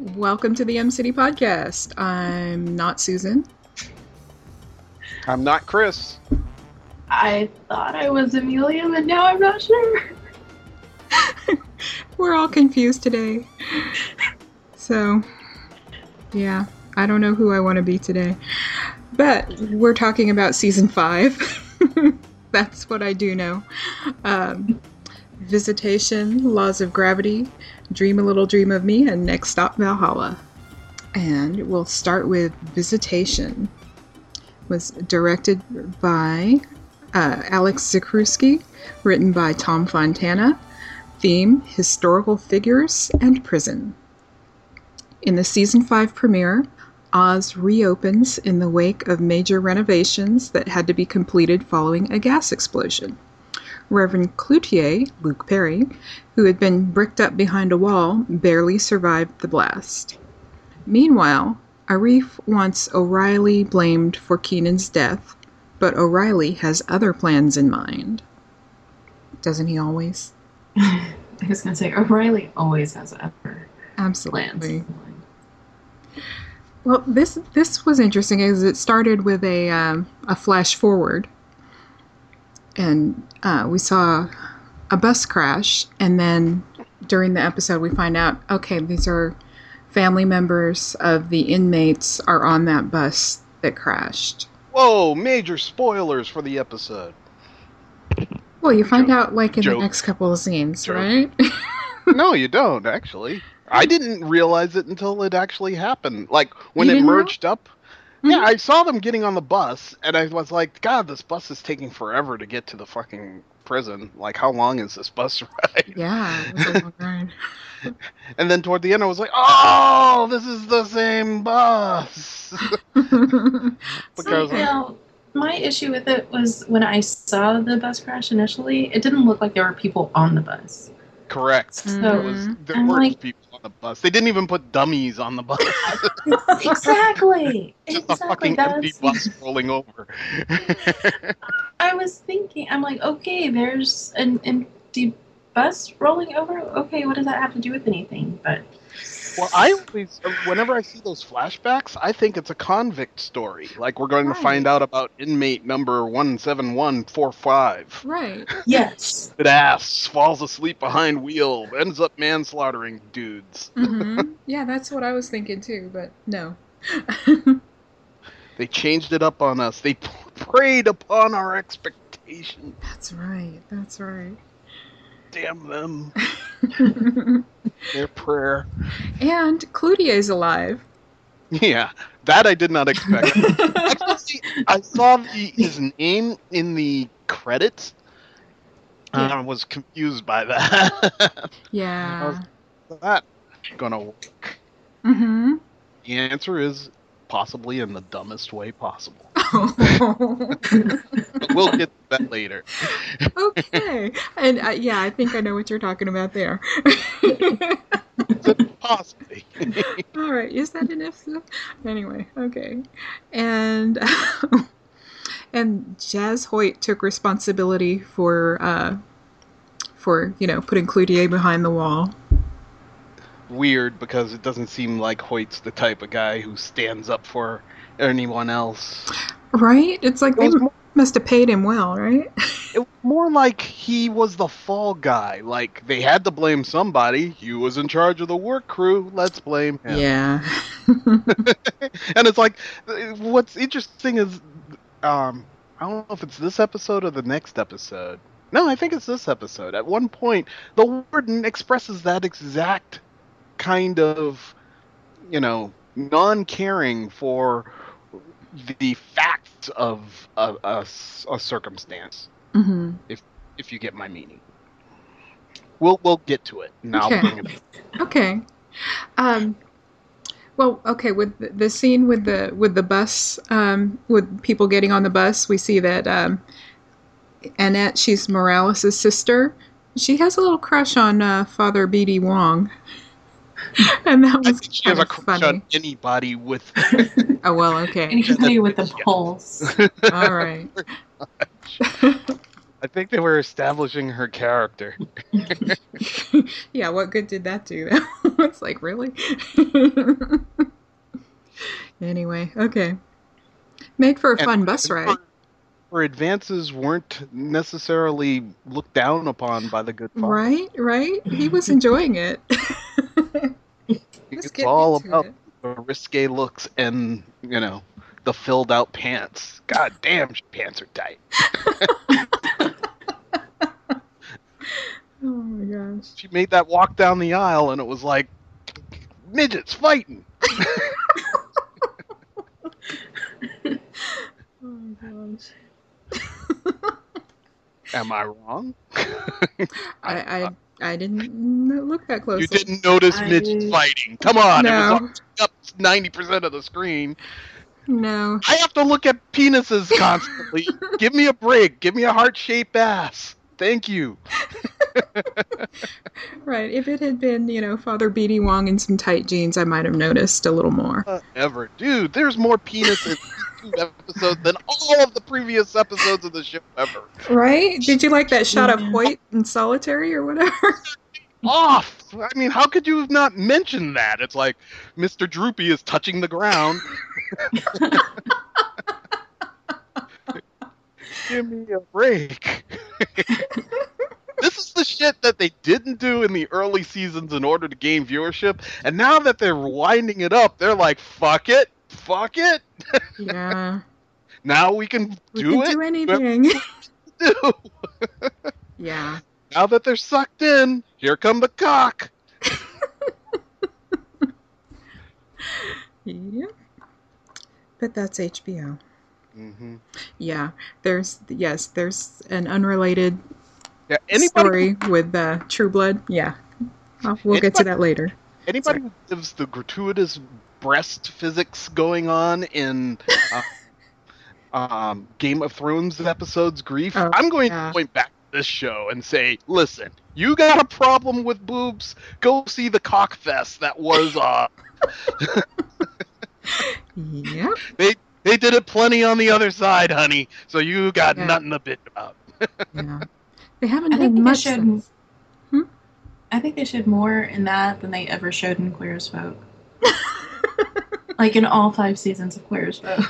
Welcome to the Em City Podcast. I'm not Susan. I'm not Chris. I thought I was Amelia, but now I'm not sure. We're all confused today. So, yeah, I don't know who I want to be today. But we're talking about season five. That's what I do know. Um, Visitation, Laws of Gravity, Dream a Little Dream of Me, and Next Stop Valhalla. And we'll start with Visitation. Was directed by uh, Alex Zakrzewski, written by Tom Fontana. Theme Historical Figures and Prison. In the season 5 premiere, Oz reopens in the wake of major renovations that had to be completed following a gas explosion. Reverend Cloutier, Luke Perry, who had been bricked up behind a wall, barely survived the blast. Meanwhile, Arif wants O'Reilly blamed for Keenan's death, but O'Reilly has other plans in mind. Doesn't he always? I was gonna say O'Reilly always has other plans. Absolutely. Well, this this was interesting as it started with a um, a flash forward, and uh, we saw a bus crash, and then during the episode we find out okay these are family members of the inmates are on that bus that crashed. Whoa, major spoilers for the episode. Well, you find Joke. out like in Joke. the next couple of scenes, Joke. right? no, you don't, actually. I didn't realize it until it actually happened. Like, when it didn't know? merged up. Yeah, Mhm. I saw them getting on the bus, and I was like, God, this bus is taking forever to get to the fucking prison. Like, how long is this bus ride? yeah, it was a long ride. And then toward the end, I was like, oh, this is the same bus. So, Because- now, my issue with it was when I saw the bus crash initially, it didn't look like there were people on the bus. Correct. So It was, there I'm weren't like- people on the bus. They didn't even put dummies on the bus. exactly, Just a exactly. fucking empty bus rolling over. I was thinking. I'm like, okay, there's an empty bus rolling over. Okay, what does that have to do with anything? But well, I always, whenever I see those flashbacks, I think it's a convict story. Like we're going to find out about inmate number one seven one four five. right. yes, That ass falls asleep behind wheel, ends up manslaughtering dudes. hmm Yeah, that's what I was thinking too, but no. They changed it up on us. They p- preyed upon our expectations. that's right. That's right. Damn them. Their prayer. and Cloutier's alive. Yeah, that I did not expect. Actually, I saw the, his name in the credits. Yeah. I was confused by that. yeah. that gonna work? Mm-hmm. The answer is possibly in the dumbest way possible. We'll get to that later. okay. And uh, yeah, I think I know what you're talking about there. Possibly. All right. Is that an if? so? Anyway, okay. And and Jaz Hoyt took responsibility for uh, for you know putting Cloutier behind the wall. Weird because it doesn't seem like Hoyt's the type of guy who stands up for anyone else. Right? It's like It they more, must have paid him well, right? it was more like he was the fall guy. Like they had to blame somebody. He was in charge of the work crew. Let's blame him. Yeah. and it's like, what's interesting is, um, I don't know if it's this episode or the next episode. No, I think it's this episode. At one point, the warden expresses that exact kind of, you know, non-caring for the facts of a a circumstance. hmm If you get my meaning, we'll we'll get to it. Now Okay. it. Okay. Um, well, okay. With the, the scene with the with the bus, um, with people getting on the bus, we see that um, Annette, she's Morales' sister. She has a little crush on uh, Father B.D. Wong, and that I was think she kind has a of crush funny. on anybody with Oh well, okay, anybody with a pulse. Oh all right. I think they were establishing her character. yeah, what good did that do? it's like, really? anyway, okay. Made for a And- fun bus ride. Her, her advances weren't necessarily looked down upon by the good father. Right, right? He was enjoying it. It's all about it. the risque looks and you know the filled out pants. God damn, pants are tight. Oh my gosh. She made that walk down the aisle, and it was like midgets fighting. Oh my gosh. Am I wrong? I, I I didn't look that closely. you didn't notice I- midgets fighting. Come on, it was up ninety percent of the screen. No. I have to look at penises constantly. Give me a break. Give me a heart shaped ass. Thank you. Right. If it had been, you know, Father B.D. Wong in some tight jeans, I might have noticed a little more. Uh, ever, dude. There's more penis in these two episodes than all of the previous episodes of the show ever. Right? Did you like that shot of Hoyt in solitary or whatever? Off. I mean, how could you have not mentioned that? It's like Mr. Droopy is touching the ground. Give me a break. This is the shit that they didn't do in the early seasons in order to gain viewership, and now that they're winding it up, they're like, "Fuck it, fuck it." yeah. Now we can We do can it. do anything. do. yeah. Now that they're sucked in, here come the cock. Yeah. But that's HBO. Mm-hmm. Yeah. There's yes, there's an unrelated Yeah, anybody story with uh, True Blood. Yeah. Well, we'll get to that later. Anybody who gives the gratuitous breast physics going on in uh, um, Game of Thrones episodes grief, Oh, I'm going yeah. to point back to this show and say, listen, you got a problem with boobs? Go see the cock fest that was. Uh, Yeah. they did it plenty on the other side, honey. So you got Yeah. nothing to bitch about. Yeah. They haven't I done think they much should. since. Hmm? I think they showed more in that than they ever showed in Queer as Folk. like in all five seasons of Queer as Folk.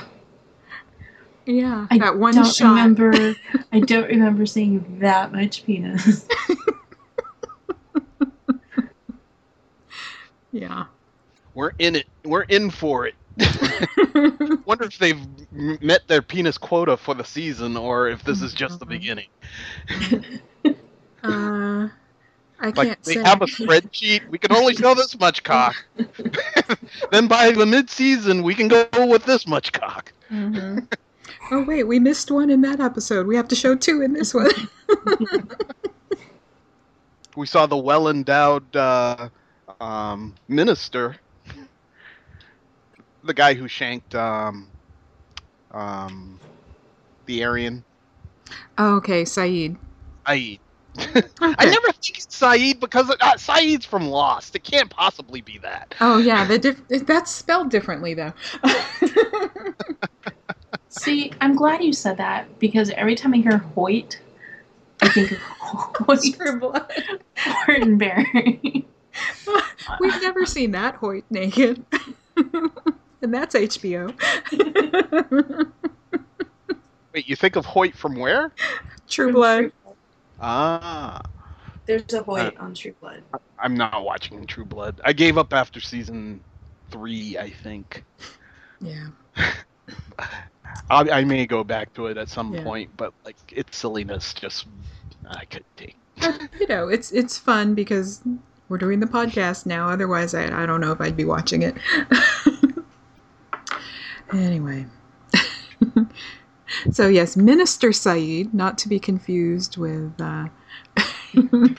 Yeah. I that one don't shot. remember. I don't remember seeing that much penis. Yeah. We're in it. We're in for it. Wonder if they've met their penis quota for the season, or if this is just the Mhm. beginning. uh, I Like can't they say. have a spreadsheet. We can only show this much cock. then by the mid-season, we can go with this much cock. Mhm. Oh wait, we missed one in that episode. We have to show two in this one. We saw the well-endowed uh, um, minister, the guy who shanked um, um, the Aryan. oh, okay, Saeed. Saeed. Okay. I never think it's Saeed because uh, Sayid's from Lost. It can't possibly be that. Oh yeah, the diff- that's spelled differently though. See, I'm glad you said that because every time I hear Hoyt, I think of Hoyt True blood. Fortenberry. We've never seen that Hoyt naked, and that's HBO. Wait, you think of Hoyt from where? True blood. Ah, There's a Hoyt on True Blood. I'm not watching True Blood. I gave up after season three, I think. Yeah. I, I may go back to it at some Yeah. point, but like its silliness just I could take. But, you know, it's it's fun because we're doing the podcast now. Otherwise, I I don't know if I'd be watching it. anyway. so yes, Minister Saeed, not to be confused with uh,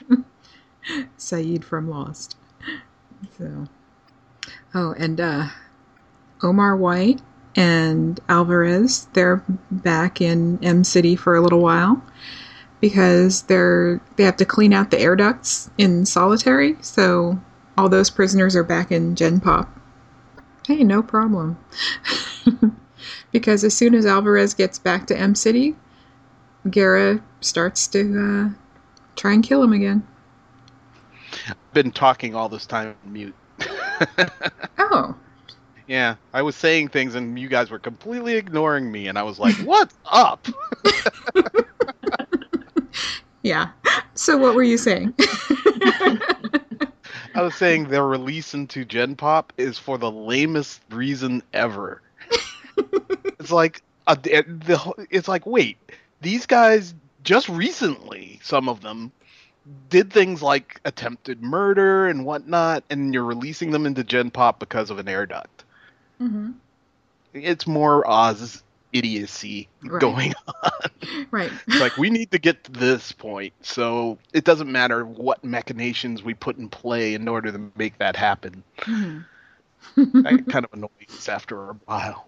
Sayid from Lost. So, oh, and uh, Omar White and Alvarez, they're back in Em City for a little while because they're they have to clean out the air ducts in solitary. So all those prisoners are back in Gen Pop. Hey, no problem. because as soon as Alvarez gets back to Em City, Gara starts to uh, try and kill him again. I've been talking all this time mute. Oh, yeah, I was saying things and you guys were completely ignoring me, and I was like, "What's up?" yeah. So what were you saying? I was saying their release into Gen Pop is for the lamest reason ever. it's like a, the it's like wait, these guys just recently, some of them did things like attempted murder and whatnot, and you're releasing them into Gen Pop because of an air duct. hmm It's more Oz idiocy Right. going on. Right. Like we need to get to this point, so it doesn't matter what machinations we put in play in order to make that happen. Mhm. That kind of annoys after a while.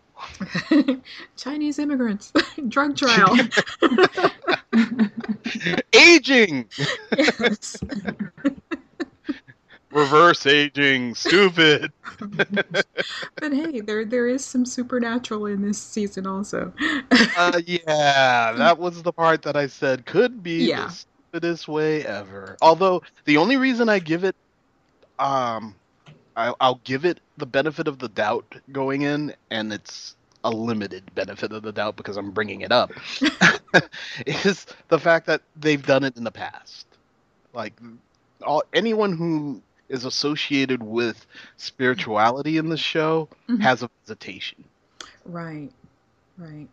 Chinese immigrants, drug trial. aging, yes. Reverse aging, stupid. But hey, there there is some supernatural in this season also. Uh, yeah, that was the part that I said could be Yeah. the stupidest way ever. Although the only reason I give it, um, I, I'll give it the benefit of the doubt going in, and it's a limited benefit of the doubt because I'm bringing it up, is the fact that they've done it in the past. Like, all anyone who is associated with spirituality in the show Mhm. has a visitation Right. Right.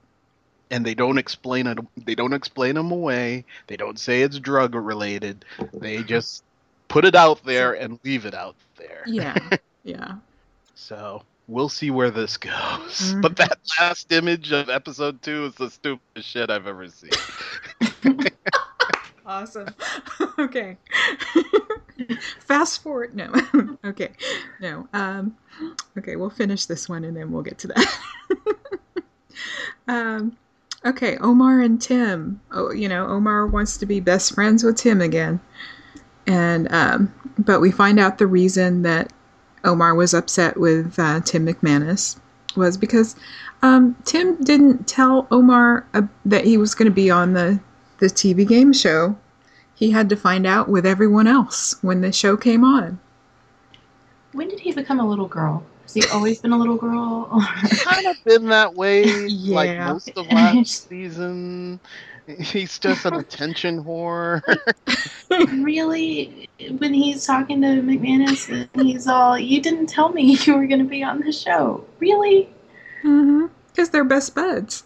and they don't explain it they don't explain them away they don't say it's drug related they just put it out there and leave it out there Yeah. Yeah. so we'll see where this goes Mhm. but that last image of episode two is the stupidest shit i've ever seen Awesome. okay. Fast forward. No. okay. No. Um, okay, we'll finish this one and then we'll get to that. um, okay, Omar and Tim. Oh, you know, Omar wants to be best friends with Tim again. And um, but we find out the reason that Omar was upset with uh, Tim McManus was because um, Tim didn't tell Omar uh, that he was going to be on the the TV game show. He had to find out with everyone else when the show came on. When did he become a little girl? Has he always been a little girl? kind of been that way like Yeah. most of last season he's just an attention whore really? When he's talking to McManus, he's all, "You didn't tell me you were going to be on the show." Really? Mm-hmm. Because they're best buds.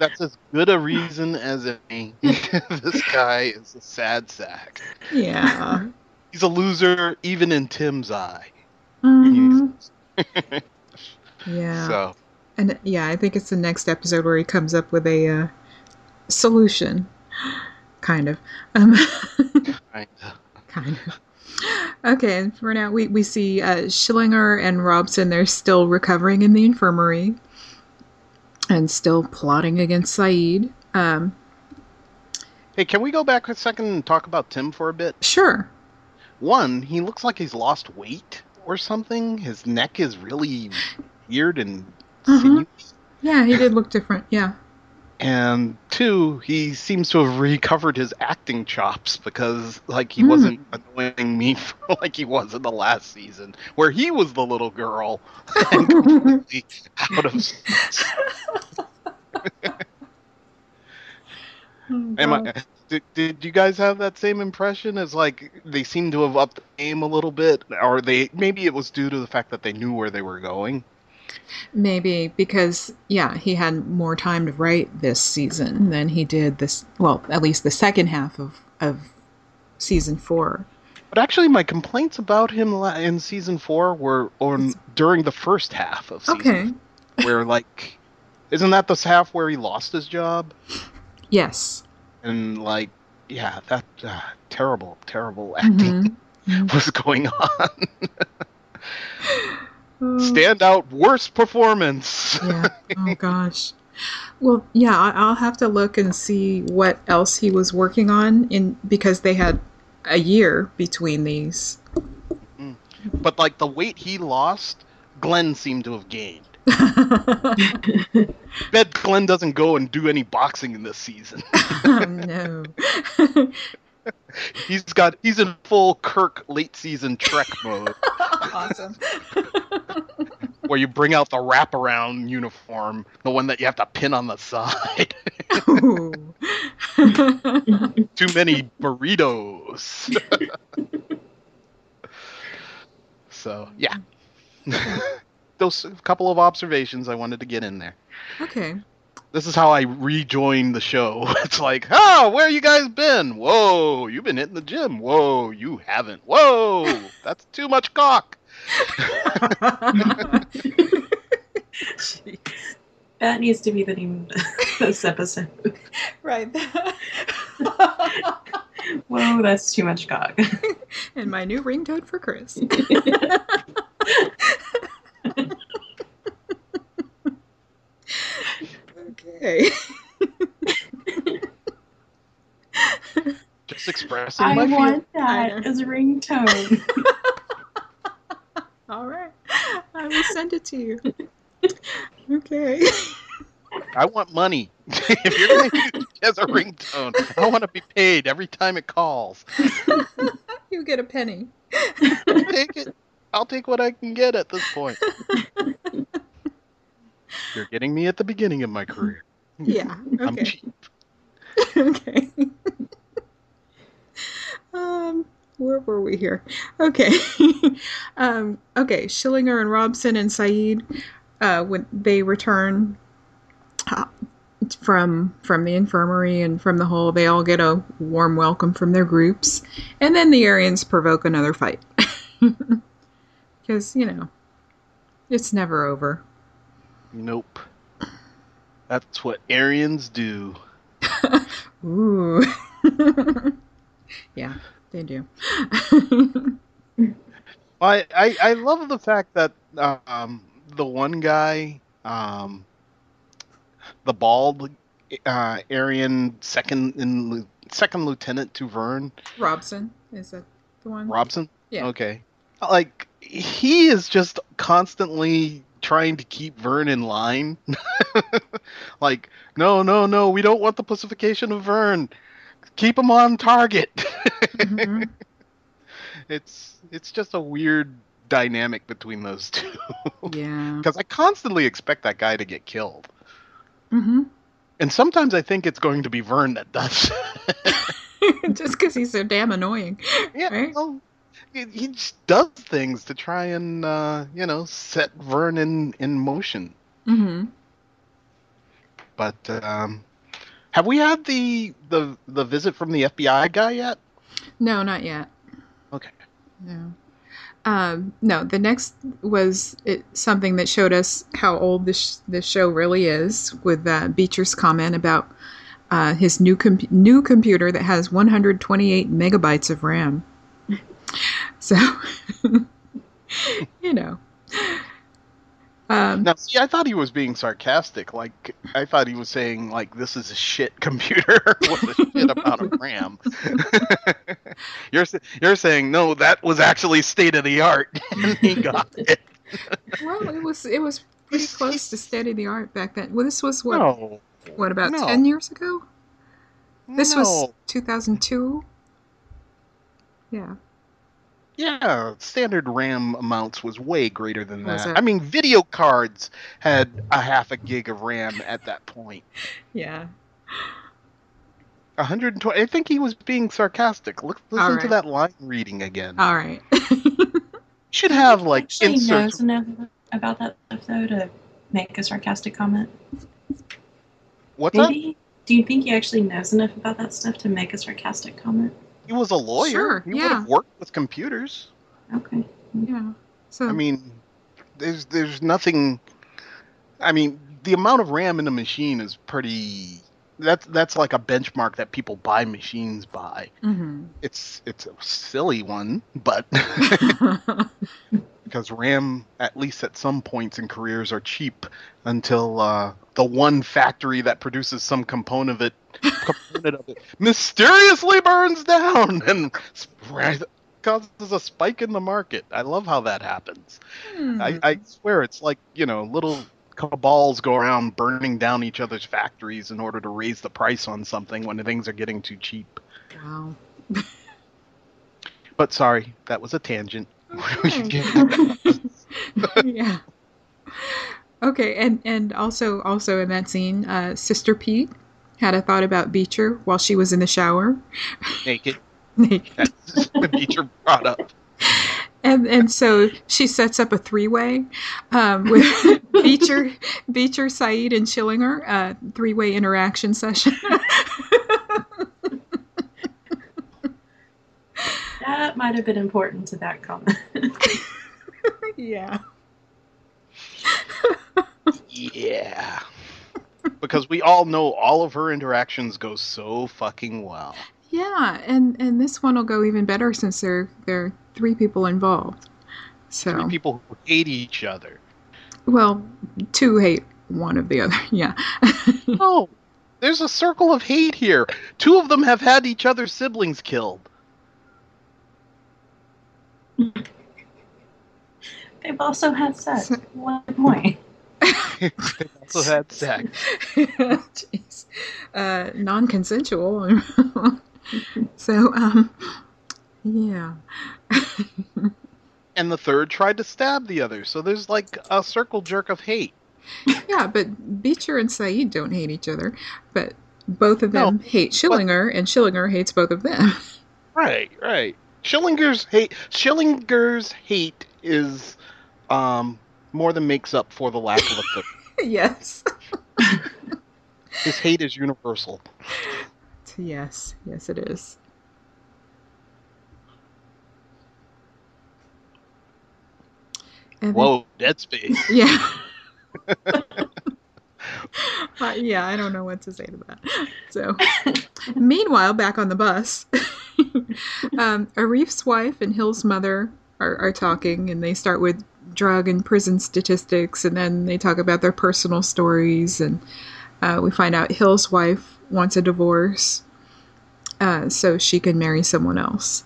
That's as good a reason as any this guy is a sad sack yeah. he's a loser even in tim's eye Mhm. Yeah. So And yeah, I think it's the next episode where he comes up with a uh, solution. Kind of. Um, kinda. kind of. Okay, and for now, we, we see uh, Schillinger and Robson. They're still recovering in the infirmary and still plotting against Saeed. Um, Hey, can we go back a second and talk about Tim for a bit? sure. One, he looks like he's lost weight or something. His neck is really weird and sinewy. Yeah, he did look different. Yeah. And two, he seems to have recovered his acting chops because, like, he Hmm. wasn't annoying me like he was in the last season, where he was the little girl and completely out of. Am I, did, did you guys have that same impression as like they seem to have upped the game a little bit, or they maybe it was due to the fact that they knew where they were going? Maybe because yeah, he had more time to write this season than he did this. Well, at least the second half of of season four. But actually, my complaints about him in season four were on during the first half of season, Okay. where like, isn't that the half where he lost his job? Yes. And like, yeah, that uh, terrible, terrible acting Mhm. was going on. Mm. Oh, Standout worst performance. yeah. Oh gosh. Well, yeah, I'll have to look and see what else he was working on in because they had a year between these. Mm. But like the weight he lost, Glynn seemed to have gained. Bet Glynn doesn't go and do any boxing in this season. oh no. he's got he's in full Kirk late season Trek mode, awesome. where you bring out the wraparound uniform, the one that you have to pin on the side. Too many burritos. so yeah, those couple of observations I wanted to get in there. okay. This is how I rejoin the show. It's like, oh, where you guys been? Whoa, you've been hitting the gym. Whoa, you haven't. Whoa, that's too much cock. That needs to be the name of this episode. right. Whoa, that's too much cock. and my new ringtone for Chris. Okay. Just expressing I my feelings. want I that as a ringtone. All right. I will send it to you. Okay. I want money. if you're going to use it as a ringtone, I want to be paid every time it calls. you get a penny. I'll take it. I'll take what I can get at this point. You're getting me at the beginning of my career. Yeah. Okay. okay. um, where were we here? Okay. um, okay. Schillinger and Robson and Saeed, uh, when they return uh, from from the infirmary and from the hole, they all get a warm welcome from their groups, and then the Aryans provoke another fight because you know it's never over. Nope. That's what Aryans do. Ooh. yeah, they do. I, I I love the fact that um, the one guy, um, the bald uh, Aryan second in second lieutenant to Vern Robson is that the one? Robson. Yeah. Okay. Like he is just constantly trying to keep Vern in line. like, no, no, no, we don't want the pacification of Vern. Keep him on target. Mhm. it's it's just a weird dynamic between those two. Yeah. Because I constantly expect that guy to get killed. hmm And sometimes I think it's going to be Vern that does. Just because he's so damn annoying. yeah, Right. well, he, he just does things to try and, uh, you know, set Vern in, in motion. hmm But um, have we had the, the the visit from the FBI guy yet? No, not yet. Okay. No. Um, no, the next was it, something that showed us how old this this show really is, with uh, Beecher's comment about uh, his new com- new computer that has 128 megabytes of RAM. So, you know. Um, Now, see, I thought he was being sarcastic. Like, I thought he was saying, like, this is a shit computer with a shit amount of RAM. you're you're saying no, that was actually state of the art, and he got it. well, it was it was pretty close to state of the art back then. Well, this was what No, what about no. 10 years ago? This was 2002. Yeah. Yeah, standard RAM amounts was way greater than that. I mean, video cards had a half a gig of RAM at that point. Yeah. 120. I think he was being sarcastic. Look, listen to that line reading again. All right. should have like actually inserts. knows enough about that stuff though to make a sarcastic comment. What's that? Maybe. Do you think he actually knows enough about that stuff to make a sarcastic comment? He was a lawyer. Sure, he would yeah. have worked with computers. Okay. yeah. So I mean, there's there's nothing. I mean, the amount of RAM in the machine is pretty. That's that's like a benchmark that people buy machines by. mhm. It's it's a silly one, but because RAM, at least at some points in careers, are cheap until uh, the one factory that produces some component of it component of it mysteriously burns down and causes a spike in the market. I love how that happens. Hmm. I, I swear it's like you know little cabals go around burning down each other's factories in order to raise the price on something when things are getting too cheap. wow. But sorry, that was a tangent. yeah. Okay, and and also also in that scene, uh, Sister Pete had a thought about Beecher while she was in the shower. Naked. Naked. That's the Beecher brought up. And and so she sets up a three way um, with Beecher, Beecher, Saeed, and Schillinger, uh, three way interaction session. That might have been important to that comment. yeah. Yeah. because we all know all of her interactions go so fucking well. Yeah, and and this one will go even better since there there are three people involved. So Three people who hate each other. well, two hate one of the other. Yeah. No, there's a circle of hate here. Two of them have had each other's siblings killed. They've also had sex. One point. They also had sex. Jeez. Uh, non-consensual. so um, yeah. And the third tried to stab the other. So there's like a circle jerk of hate. Yeah, but Beecher and Saeed don't hate each other, but both of them No, hate Schillinger, and Schillinger hates both of them. Right, right. Schillinger's hate Schillinger's hate is um more than makes up for the lack of a third. yes. His hate is universal. Yes, yes, it is. And then- Whoa, Dead Space. Yeah. Uh, yeah, I don't know what to say to that. So, meanwhile, back on the bus, um, Arif's wife and Hill's mother are, are talking, and they start with drug and prison statistics, and then they talk about their personal stories, and uh, we find out Hill's wife wants a divorce uh, so she can marry someone else.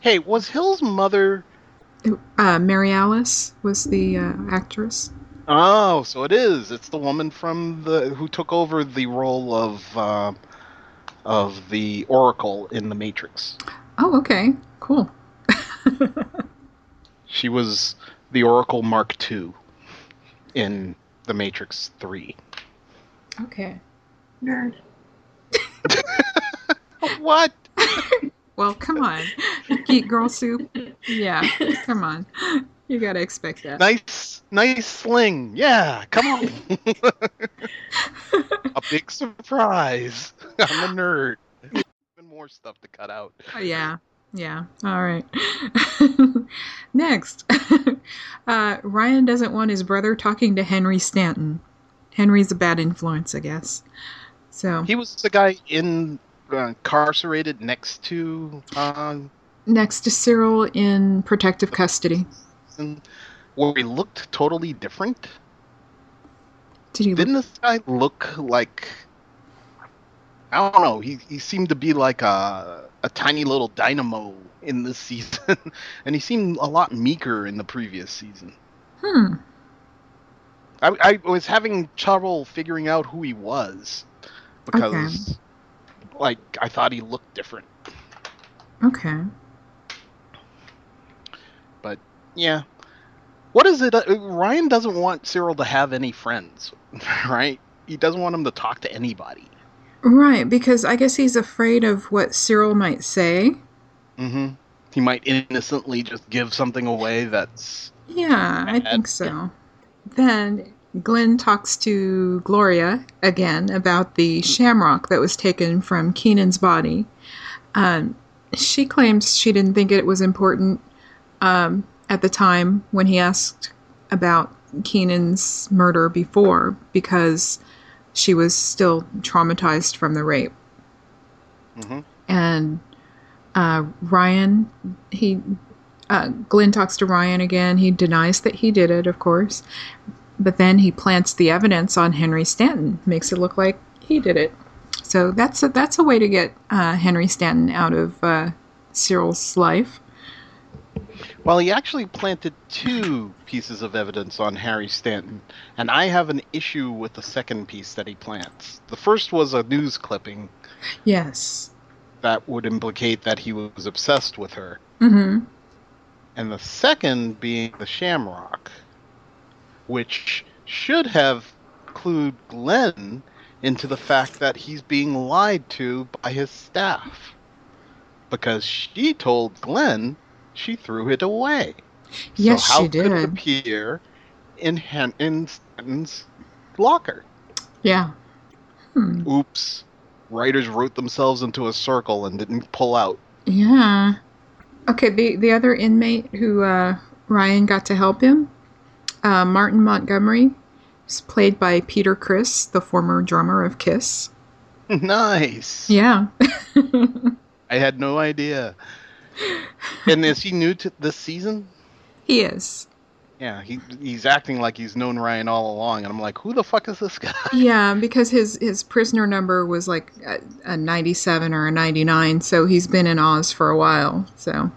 Hey, was Hill's mother Uh, Mary Alice was the uh, actress. Oh, so it is. It's the woman from the who took over the role of uh, of the Oracle in the Matrix. Oh, okay, cool. She was the Oracle Mark II in the Matrix 3. okay. Nerd. What? Well, come on. Geek Girl Soup. Yeah, come on. You gotta expect that. Nice, nice sling. Yeah, come on. a big surprise. I'm a nerd. Even more stuff to cut out. Oh, yeah, yeah. All right. Next, uh, Ryan doesn't want his brother talking to Henry Stanton. Henry's a bad influence, I guess. So He was the guy in uh, incarcerated next to uh, next to Cyril in protective custody. where he looked totally different. Did he? Didn't this guy look like I don't know? He he seemed to be like a a tiny little dynamo in this season, and he seemed a lot meeker in the previous season. Hmm. I, I was having trouble figuring out who he was because, like, I thought he looked different. Okay. But yeah, what is it? Uh, Ryan doesn't want Cyril to have any friends, right? He doesn't want him to talk to anybody. Right, because I guess he's afraid of what Cyril might say. hmm He might innocently just give something away that's Yeah, I think so. Then Glynn talks to Gloria again about the shamrock that was taken from Keenan's body. Um, she claims she didn't think it was important um, at the time when he asked about Keenan's murder before because she was still traumatized from the rape. hmm and uh, Ryan, he, uh, Glynn talks to Ryan again. He denies that he did it, of course, but then he plants the evidence on Henry Stanton, makes it look like he did it. So that's a, that's a way to get uh, Henry Stanton out of uh, Cyril's life. Well, he actually planted two pieces of evidence on Harry Stanton, and I have an issue with the second piece that he plants. The first was a news clipping Yes. that would implicate that he was obsessed with her. Mm-hmm. And the second being the Shamrock, which should have clued Glynn into the fact that he's being lied to by his staff. Because she told Glynn she threw it away. Yes, so how she Could it appear in Hen- in Stanton's locker. Yeah. Hmm. Oops. Writers wrote themselves into a circle and didn't pull out. Yeah. Okay, the the other inmate who uh, Ryan got to help him, uh, Martin Montgomery, is played by Peter Criss, the former drummer of Kiss. nice. Yeah. I had no idea. And is he new to this season? he is. Yeah, he he's acting like he's known Ryan all along, and I'm like, who the fuck is this guy? Yeah, because his his prisoner number was like a, a 97 or a 99, so he's been in Oz for a while. So,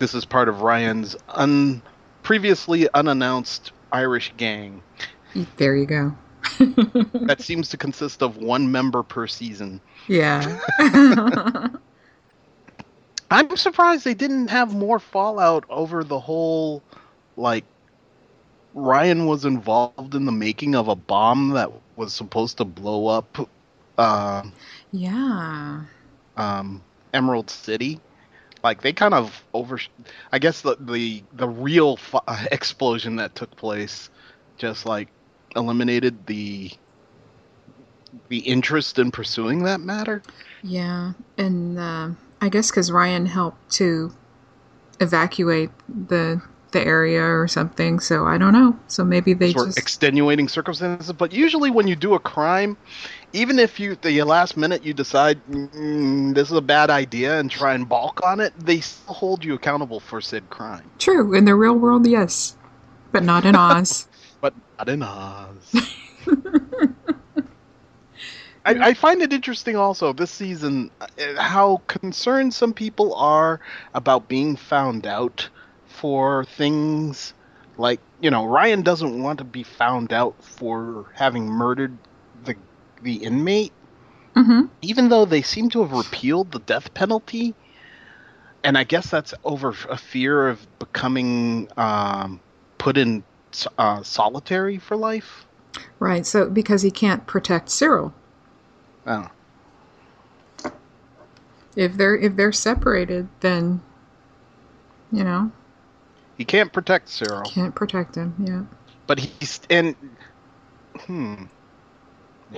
This is part of Ryan's un previously unannounced Irish gang there you go. that seems to consist of one member per season. yeah. I'm surprised they didn't have more fallout over the whole like Ryan was involved in the making of a bomb that was supposed to blow up uh, yeah. um, Emerald City. Like they kind of over, I guess the the the real fu- explosion that took place just like eliminated the the interest in pursuing that matter. Yeah, and uh, I guess because Ryan helped to evacuate the the area or something, so I don't know. So maybe they were just extenuating circumstances, but usually when you do a crime, even if you the last minute you decide mm, this is a bad idea and try and balk on it, they still hold you accountable for said crime. true in the real world, yes, but not in Oz. But not in Oz. I, I find it interesting also this season uh, how concerned some people are about being found out for things like you know Ryan doesn't want to be found out for having murdered the inmate hmm even though they seem to have repealed the death penalty and I guess that's over a fear of becoming um, put in uh, solitary for life. Right. So because he can't protect Cyril, Oh. if they're if they're separated, then you know He can't protect Cyril. can't protect him. Yeah. But he's and hmm.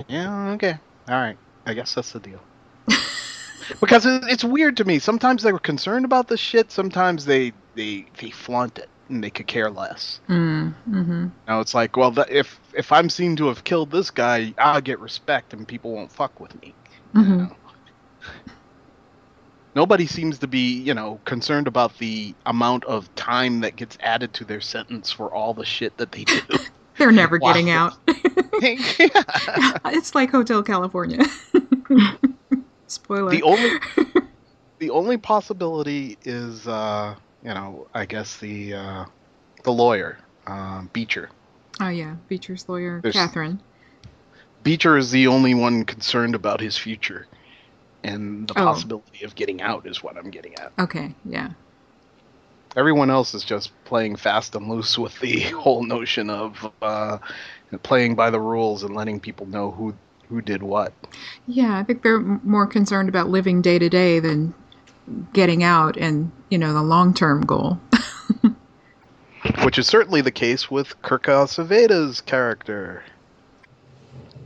Yeah, okay. All right. I guess that's the deal. because it's weird to me. Sometimes they were concerned about this shit, sometimes they they they flaunt it and they could care less. Mm, mm-hmm. Now it's like, well, th- if if I'm seen to have killed this guy, I'll get respect and people won't fuck with me. you Mhm. know? Nobody seems to be, you know, concerned about the amount of time that gets added to their sentence for all the shit that they do. They're never Wow. getting out. It's like Hotel California. Spoiler. The only the only possibility is, uh, you know, I guess the uh, the lawyer, uh, Beecher. oh yeah, Beecher's lawyer, There's- Catherine. Beecher is the only one concerned about his future, and the Oh. possibility of getting out is what I'm getting at. Okay, yeah. Everyone else is just playing fast and loose with the whole notion of uh, playing by the rules and letting people know who who did what. Yeah, I think they're more concerned about living day to day than getting out and, you know, the long term goal. which is certainly the case with Kirk Acevedo's character.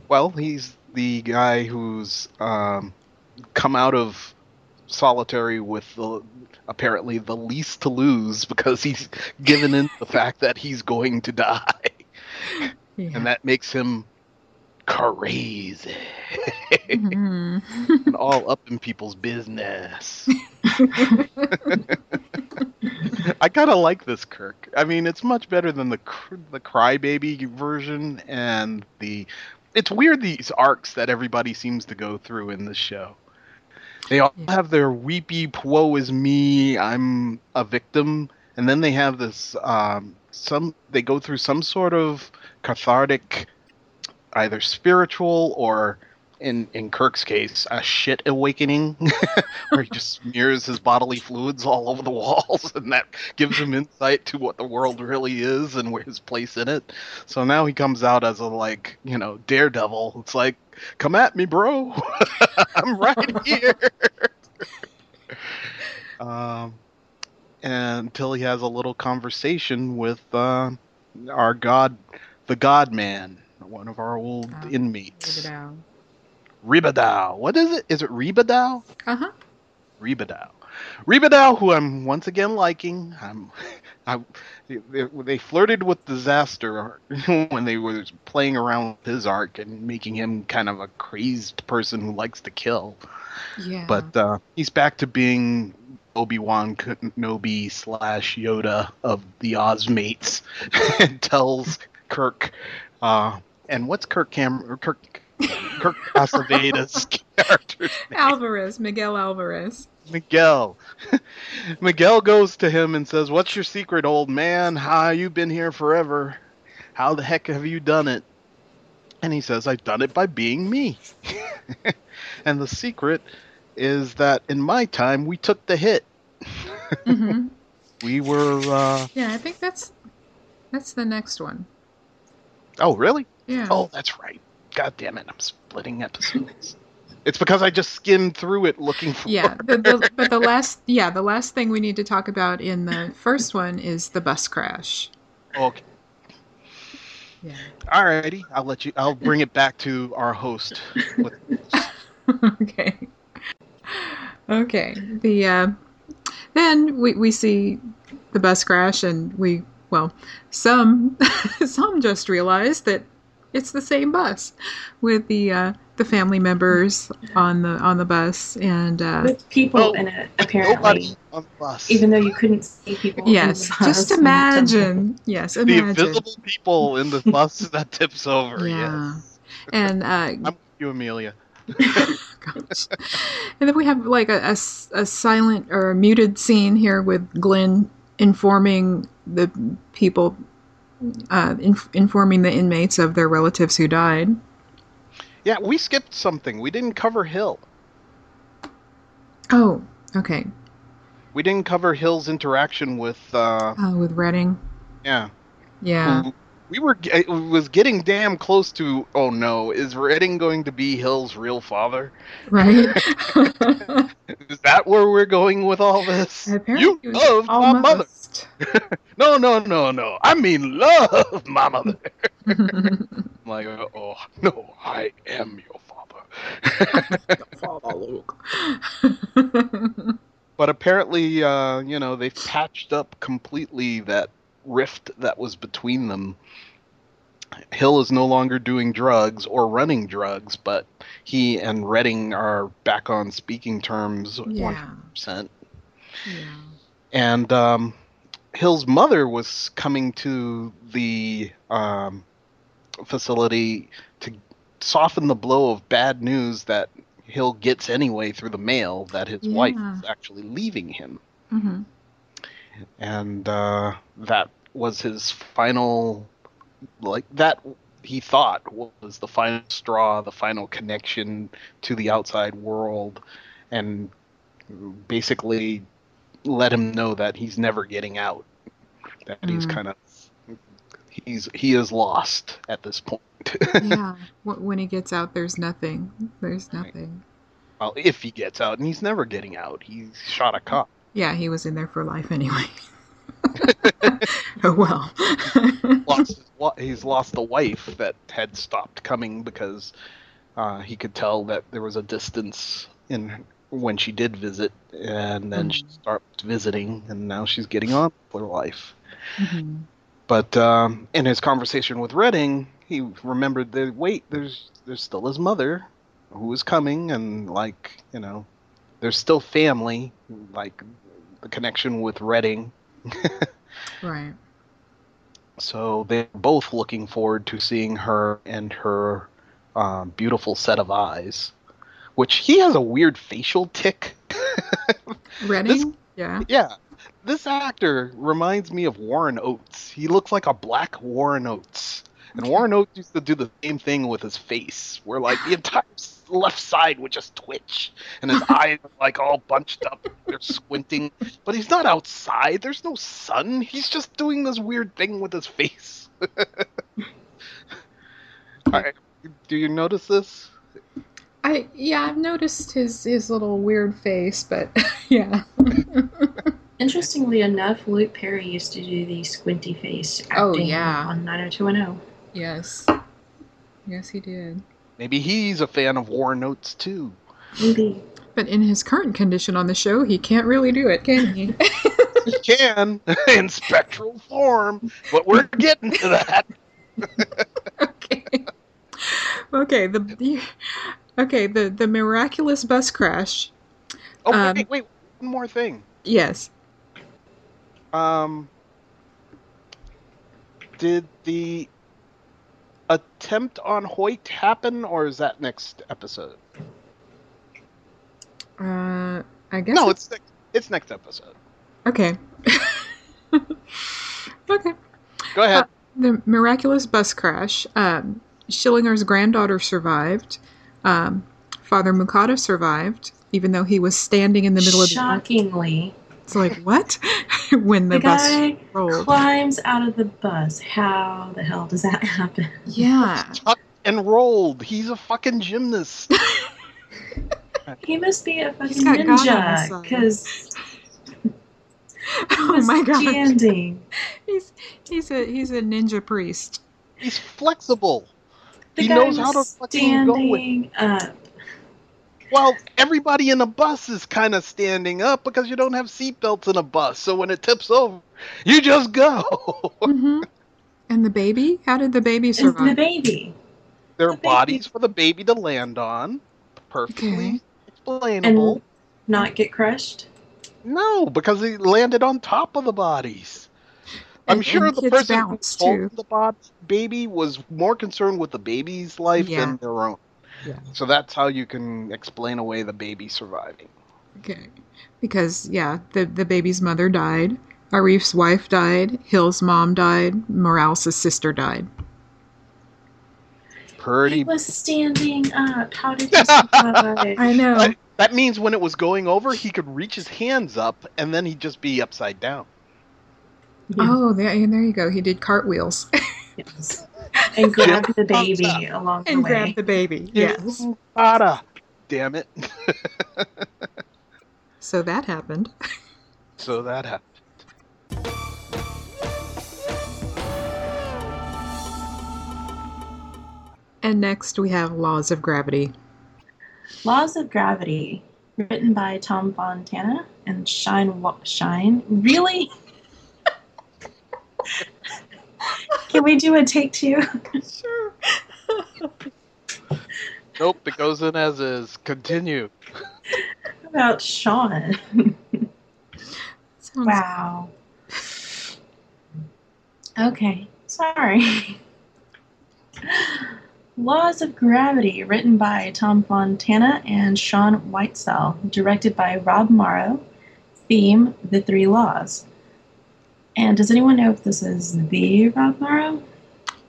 Well, he's the guy who's um, come out of solitary with the apparently the least to lose because he's given in the fact that he's going to die, Yeah. and that makes him crazy Mhm. and all up in people's business. I kind of like this Kirk. I mean, it's much better than the cr- the crybaby version and the. It's weird these arcs that everybody seems to go through in this show. They all have their weepy "woe is me, I'm a victim," and then they have this um, some. They go through some sort of cathartic, either spiritual or in in Kirk's case, a shit awakening, where he just smears his bodily fluids all over the walls, and that gives him insight to what the world really is and where his place in it. So now he comes out as a like, you know, daredevil. It's like, come at me, bro. I'm right here. um, and until he has a little conversation with uh, our god, the God Man, one of our old Oh, inmates. Rebadow. Rebadow. What is it? Is it Rebadow? Uh huh. Rebadow. Rebadow, who I'm once again liking. I'm, I, they, they flirted with disaster when they were playing around with his arc and making him kind of a crazed person who likes to kill. Yeah. But uh, he's back to being Obi Wan Kenobi slash Yoda of the Ozmates, and tells Kirk, uh, and what's Kirk Cam Kirk Kirk Acevedo's character's name? Alvarez, Miguel Alvarez. Miguel. Miguel goes to him and says, "What's your secret, old man? How you've been here forever? How the heck have you done it?" And he says, "I've done it by being me." and the secret is that in my time we took the hit. hmm We were. Uh... Yeah, I think that's that's the next one. Oh, really? Yeah. Oh, that's right. God damn it! I'm splitting episodes. It's because I just skimmed through it looking for. Yeah, the, the, but the last yeah the last thing we need to talk about in the first one is the bus crash. Okay. Yeah. Alrighty. I'll let you. I'll bring it back to our host. With, okay. Okay. The uh, then we we see the bus crash, and we well, some some just realize that it's the same bus with the uh, the family members on the on the bus, and uh, With people Oh, in it, nobody apparently. on the bus. Even though you couldn't see people. in yes, the just when it imagine. Yes, the invisible people in the bus that tips over. Yeah. Yes. And uh, I'm with you, Amelia. Gosh. And then we have like a a silent or a muted scene here with Glynn informing the people, uh, inf- informing the inmates of their relatives who died. Yeah, we skipped something. We didn't cover Hill. Oh, okay. We didn't cover Hill's interaction with. uh Uh, with Redding. Yeah. Yeah. We were it was getting damn close to. Oh no! Is Redding going to be Hill's real father? Right? Is that where we're going with all this? Apparently, you loved my mother. No, no, no, no. I mean, love my mother. Like, oh no, I am your father. Father Luke. But apparently, uh, you know, they've patched up completely that rift that was between them. Hill is no longer doing drugs or running drugs, but he and Redding are back on speaking terms yeah. 100%. Yeah. And um, Hill's mother was coming to the um, facility to soften the blow of bad news that Hill gets anyway through the mail that his wife is actually leaving him. hmm And uh, that was his final, like, that he thought was the final straw, the final connection to the outside world, and basically let him know that he's never getting out. That he's Mm. kind of he's he is lost at this point. yeah. When he gets out, there's nothing. There's nothing. well, if he gets out, and he's never getting out. He shot a cop. Yeah, he was in there for life anyway. oh well. lost he's lost the wife that had stopped coming because uh, he could tell that there was a distance in when she did visit, and then she Mhm. stopped visiting, and now she's getting on with her life. Mhm. But um, in his conversation with Redding, he remembered that wait, there's there's still his mother, who is coming, and like you know, there's still family, like the connection with Redding. Right. So they're both looking forward to seeing her and her um, beautiful set of eyes, which he has a weird facial tick. Redding? Yeah. yeah, this actor reminds me of Warren Oates. He looks like a black Warren Oates. And Warren Oates used to do the same thing with his face, where like the entire left side would just twitch, and his eyes are like all bunched up. They're squinting, but he's not outside. There's no sun. He's just doing this weird thing with his face. Alright, do you notice this? I yeah, I've noticed his his little weird face, but yeah. Interestingly enough, Luke Perry used to do the squinty face acting Oh, yeah. on 90210. yes. Yes, he did. Maybe he's a fan of Warren Oates too. Maybe. But in his current condition on the show, he can't really do it, can he? He can in spectral form, but we're getting to that. okay. Okay, the, the okay, the the miraculous bus crash. Oh Um, wait, wait, one more thing. Yes. Um, did the attempt on Hoyt happen, or is that next episode? Uh I guess No, it's next, it's next episode. Okay. okay. Go ahead. The miraculous bus crash. Um, Schillinger's granddaughter survived. Um, Father Mukada survived, even though he was standing in the middle of the. Shockingly, It's like what? when the, the, bus guy rolled. climbs out of the bus. How the hell does that happen? Yeah. and rolled. He's a fucking gymnast. He must be a fucking He's got God on his ninja because Oh my god. standing. He's he's a he's a ninja priest. He's flexible. The He guy knows how to fucking go with- standing up. Well, everybody in a bus is kind of standing up because you don't have seatbelts in a bus. So when it tips over, you just go. hmm And the baby? How did the baby And survive? the baby. there are The baby- bodies for the baby to land on. Perfectly Okay. explainable. And not get crushed. No, because he landed on top of the bodies. I'm And- sure and the person who bounce, too. the bod- baby was more concerned with the baby's life Yeah. than their own. Yeah. So that's how you can explain away the baby surviving. Okay. Because yeah, the the baby's mother died. Arif's wife died. Hill's mom died. Morales' sister died. He Pretty. was standing up. How did he survive? I know. That, that means when it was going over, he could reach his hands up and then he'd just be upside down. Oh, there, and there you go. He did cartwheels Yes. And grabbed the baby along the and way. grabbed the baby. Yes. Ada. Damn it. So that happened. so that happened. And next we have Laws of Gravity. Laws of Gravity, written by Tom Fontana and Shine Wa- Shine. Really? Can we do a take two? Sure. Nope, it goes in as is. Continue. about Sean. Sounds Wow. Okay, sorry. Laws of Gravity, written by Tom Fontana and Sean Whitesell, directed by Rob Morrow. Theme: The Three Laws. And does anyone know if this is the Rob Morrow?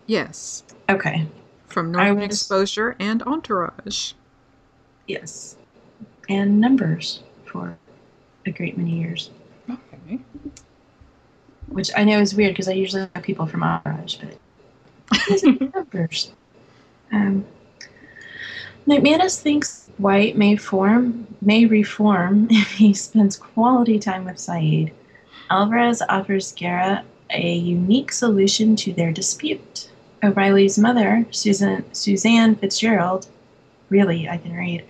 Yes. Okay, From Northern was- Exposure and Entourage. yes. And numbers for a great many years. Okay. Which I know is weird because I usually know people from Entourage, but numbers. Um, McManus thinks White may form may reform if he spends quality time with Sayid. Alvarez offers Guerra a unique solution to their dispute. O'Reily's mother, Susan Suzanne Fitzgerald, really I can read,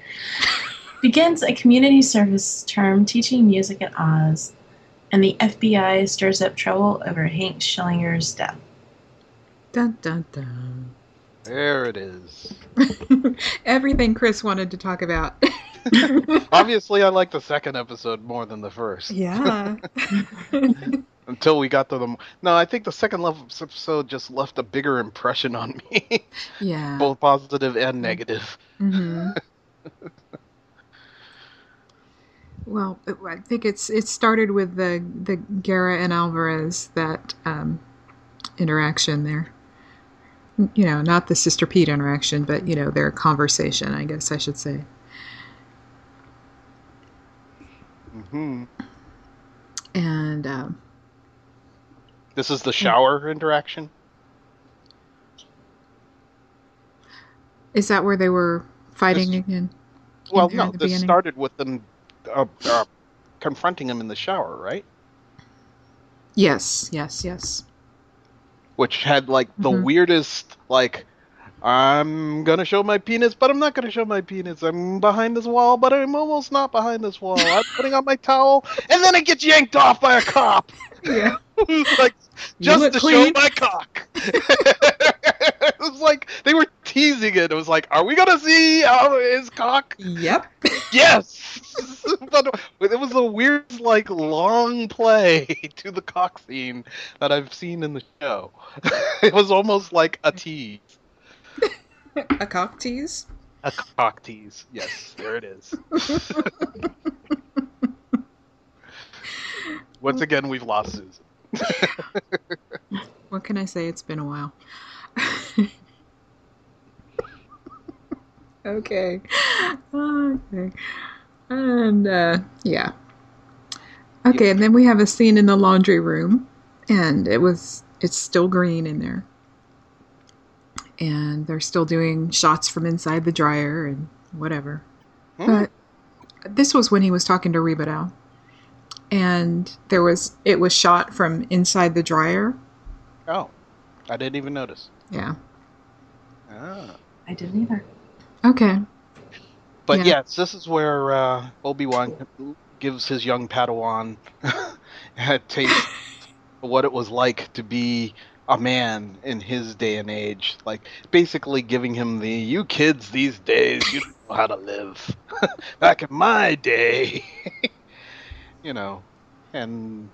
begins a community service term teaching music at Oz, and the FBI stirs up trouble over Hank Schillinger's death. Dun dun dun. There it is. Everything Chris wanted to talk about. Obviously, I like the second episode more than the first. yeah. Until we got to the. No, I think the second level episode just left a bigger impression on me, yeah. both positive and negative. hmm Well, I think it's it started with the the Guerra and Alvarez that um, interaction there. you know, not the Sister Pete interaction, but you know, their conversation. I guess I should say. Hmm And um, This is the shower interaction. is that where they were fighting This- again? Well, no, this beginning? started with them uh, uh, confronting him in the shower, right? Yes, yes, yes. Which had like the Mhm. weirdest like. I'm gonna show my penis, but I'm not gonna show my penis. I'm behind this wall, but I'm almost not behind this wall. I'm putting on my towel, and then it gets yanked off by a cop. Yeah. Like, just to clean. show my cock. it was like they were teasing it. It was like, are we gonna see how his cock? Yep. Yes, but it was the weirdest, like long play to the cock scene that I've seen in the show. it was almost like a tease, A cock tease. a cock tease. Yes, there it is. Once again, we've lost Susan. What can I say? It's been a while. okay. Okay. And uh yeah. Okay, and then we have a scene in the laundry room and it was it's still green in there. And they're still doing shots from inside the dryer and whatever. Hmm. But this was when he was talking to Rebadow. And there was it was shot from inside the dryer. Oh, I didn't even notice. Yeah. Ah. I didn't either. Okay. But Yeah. yes, this is where uh, Obi Wan gives his young Padawan a taste of what it was like to be a man in his day and age. Like basically giving him the "you kids these days, you don't know how to live." Back in my day, you know, and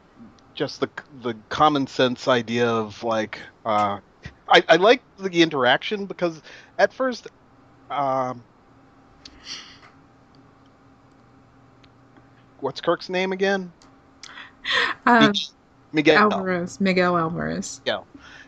just the the common sense idea of like uh, I I like the interaction because at first. Um, what's Kirk's name again? Um, Miguel. Alvarez, Miguel Alvarez.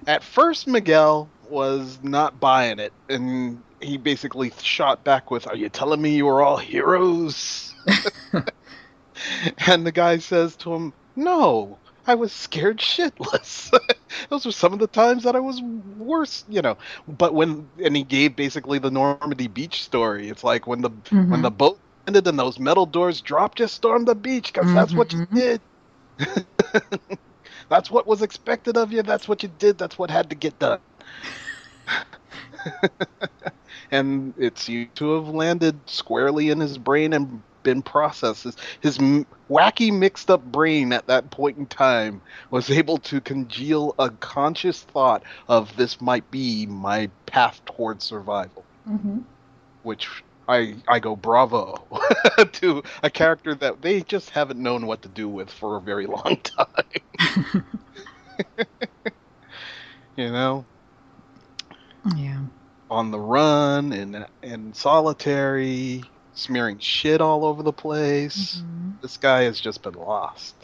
At first, Miguel was not buying it, and he basically shot back with, "Are you telling me you were all heroes?" and the guy says to him, "No, I was scared shitless. Those were some of the times that I was worse, you know." But when and he gave basically the Normandy beach story. It's like when the when Mhm. the boat ended and those metal doors dropped, just storm the beach because that's what you Mhm. did. that's what was expected of you. That's what you did. That's what had to get done. and it seemed to have landed squarely in his brain and been processed. His, his wacky, mixed up brain at that point in time was able to congeal a conscious thought of this might be my path towards survival Mhm. which I I go bravo to a character that they just haven't known what to do with for a very long time. you know, yeah. on the run and and solitary, smearing shit all over the place. Mhm. This guy has just been lost.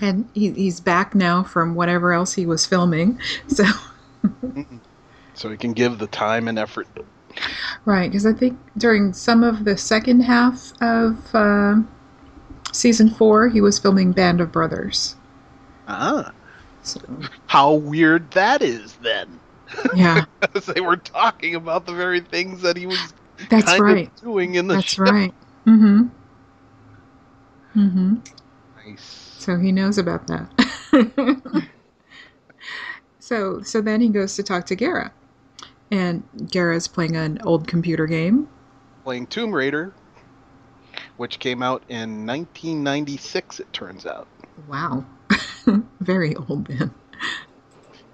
And he, he's back now from whatever else he was filming. So So he can give the time and effort. Right, because I think during some of the second half of uh, season four, he was filming Band of Brothers. Ah, So how weird that is then. yeah, Because they were talking about the very things that he was that's right. doing in the That's show. right. Mm-hmm. Mm-hmm. Nice. So he knows about that. so so then he goes to talk to Guerra. And Guerra's playing an old computer game. playing Tomb Raider, which came out in 1996. It turns out, Wow. Very old then.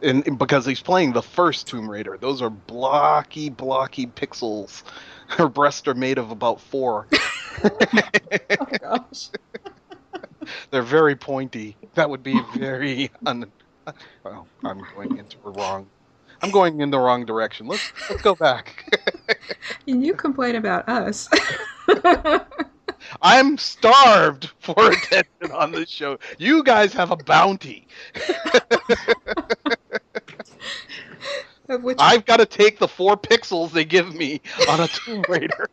and, and because he's playing the first Tomb Raider, those are blocky, blocky pixels. Her breasts are made of about four. Oh gosh. They're very pointy. That would be very un. Well, I'm going into the wrong. I'm going in the wrong direction. Let's let's go back. You complain about us. I'm starved for attention on this show. You guys have a bounty. Of which I've got to take the four pixels they give me on a Tomb Raider.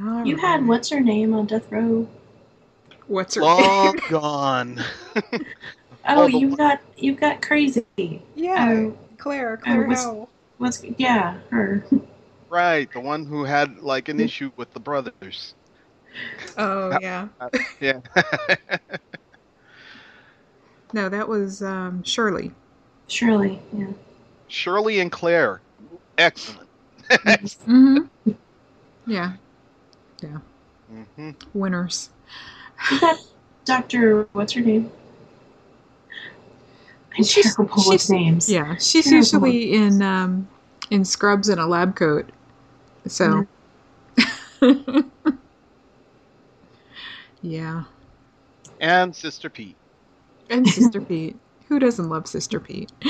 All you had what's her name on death row? what's her Long gone. Oh, Oh, you one- got you've got crazy. Yeah, Oh, Claire, Claire what's- Howell. what's yeah her? right, the one who had like an issue with the brothers. Oh yeah. Yeah. No, that was um, Shirley. Shirley. Yeah. Shirley and Claire. Excellent. Mm-hmm. Yeah, yeah. Mm-hmm. winners. You Doctor. What's her name? I'm She's- terrible with names. Yeah, she's Terrible. usually in um, in scrubs and a lab coat. So. yeah, And Sister Pete. and Sister Pete. Who doesn't love Sister Pete?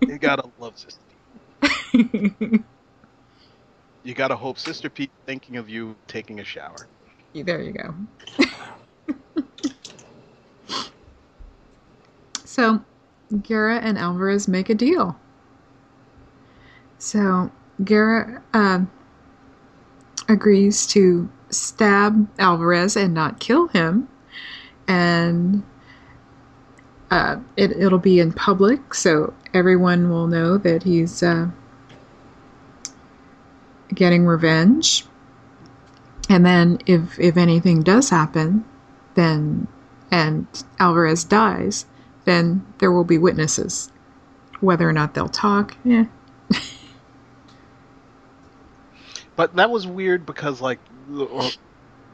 You gotta love Sister Pete. You gotta hope Sister Pete thinking of you taking a shower. there you go. So, Guerra and Alvarez make a deal. So, Guerra um, agrees to stab Alvarez and not kill him, and uh, it, it'll be in public, so everyone will know that he's uh, getting revenge. And then, if if anything does happen, then and Alvarez dies, then there will be witnesses. Whether or not they'll talk, yeah, But that was weird because, like,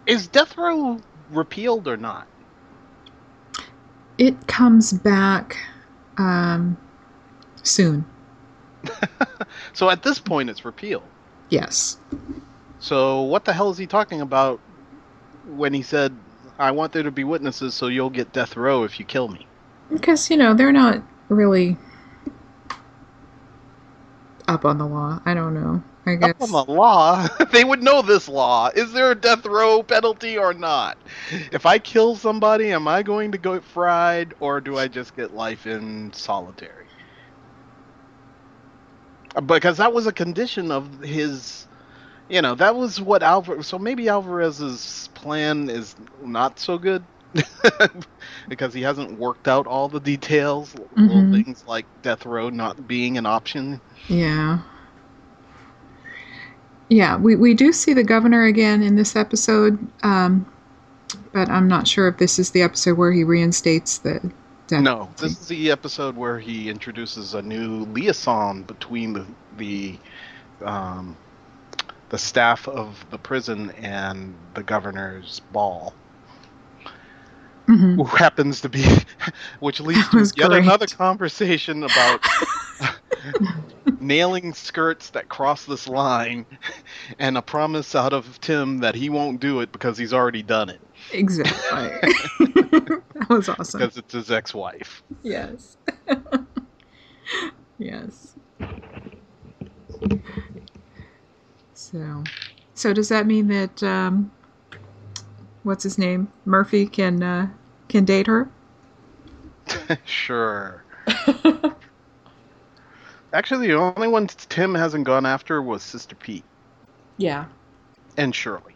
is Death Row repealed or not? it comes back um, soon. So at this point, it's repealed. Yes. So what the hell is he talking about when he said, "I want there to be witnesses, so you'll get death row if you kill me"? Because, you know, they're not really up on the law. I don't know. I guess. Up on the law, they would know this law. Is there a death row penalty or not? If I kill somebody, am I going to go fried, or do I just get life in solitary? Because that was a condition of his, you know, that was what Alvarez. So maybe Alvarez's plan is not so good. because he hasn't worked out all the details, little Mhm. things like death row not being an option. Yeah. Yeah, we, we do see the governor again in this episode, um, but I'm not sure if this is the episode where he reinstates the death. No, this is the episode where he introduces a new liaison between the the um, the staff of the prison and the governor's ball, Mhm. who happens to be, which leads to yet great. another conversation about nailing skirts that cross this line, and a promise out of Tim that he won't do it because he's already done it Exactly. that was awesome. because it's his ex-wife. Yes. yes. So, so does that mean that um, what's his name Murphy can uh, can date her? sure. Actually, the only one Tim hasn't gone after was Sister Pete Yeah. and Shirley.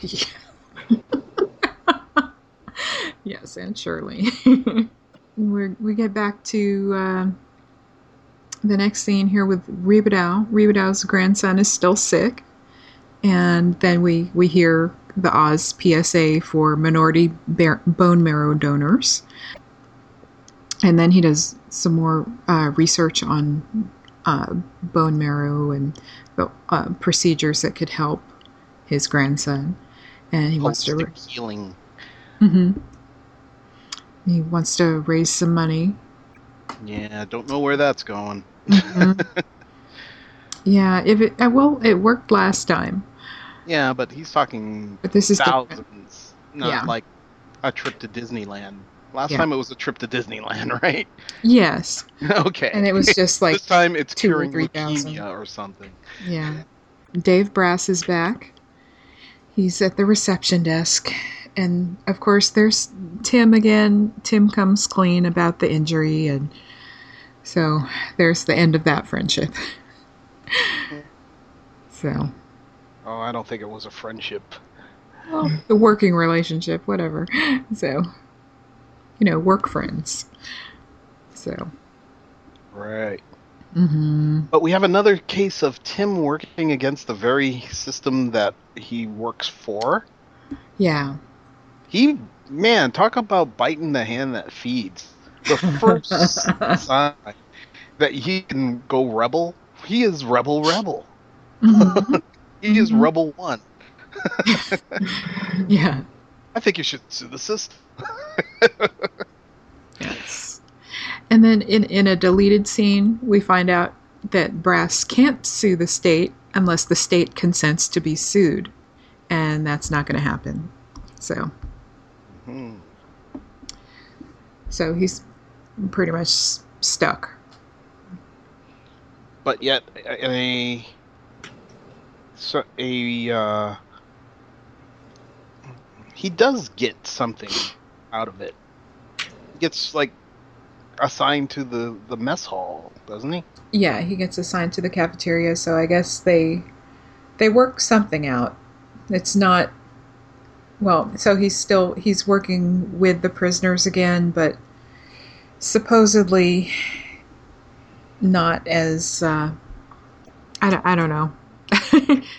yes, and Shirley. we we get back to uh, the next scene here with Rebadow. Rebadow's grandson is still sick, and then we we hear the Oz PSA for minority bear, bone marrow donors, and then he does some more uh, research on uh, bone marrow and the uh, procedures that could help his grandson, and he wants to. Healing. hmm He wants to raise some money. Yeah, don't know where that's going. Mhm. yeah, if it uh, well, it worked last time, Yeah, but he's talking but this is different. thousands, not Yeah. like a trip to Disneyland. Last Yeah. time it was a trip to Disneyland, right? Yes, okay. and it was just like this time it's two or curing three thousand. leukemia or something. yeah. Dave Brass is back. he's at the reception desk. And of course, there's Tim again. Tim comes clean about the injury, and so there's the end of that friendship. so, Oh, I don't think it was a friendship. well, the working relationship, whatever. So, you know, work friends. So, Right. hmm But we have another case of Tim working against the very system that he works for. yeah. He, man, talk about biting the hand that feeds. The first sign that he can go rebel, he is rebel rebel. Mhm. He is Mhm. rebel one. yeah. I think you should sue the system. Yes. And then in, in a deleted scene, we find out that Brass can't sue the state unless the state consents to be sued. And that's not going to happen. So, Hmm. so he's pretty much stuck. But yet, in a so a uh, he does get something out of it. He gets like assigned to the the mess hall, doesn't he? Yeah, he gets assigned to the cafeteria, so I guess they they work something out. It's not well, so he's still he's working with the prisoners again, but supposedly not as uh I don't, I don't know.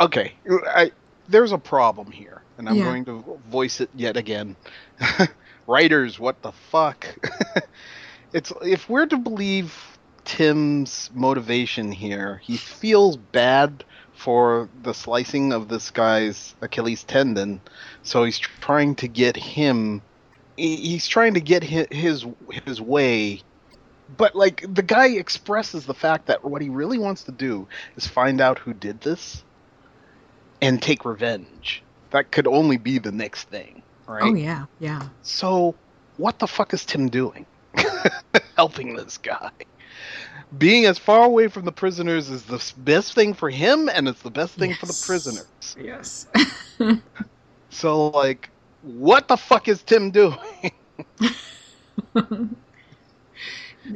Okay, I, there's a problem here, and I'm Yeah. going to voice it yet again. Writers, what the fuck? it's if we're to believe Tim's motivation here, he feels bad for the slicing of this guy's Achilles tendon, so he's trying to get him. He's trying to get his his way. But like the guy expresses the fact that what he really wants to do is find out who did this and take revenge. That could only be the next thing, right? Oh yeah, yeah. So, what the fuck is Tim doing? Helping this guy. Being as far away from the prisoners is the best thing for him, and it's the best thing for the prisoners. Yes. So, like, what the fuck is Tim doing?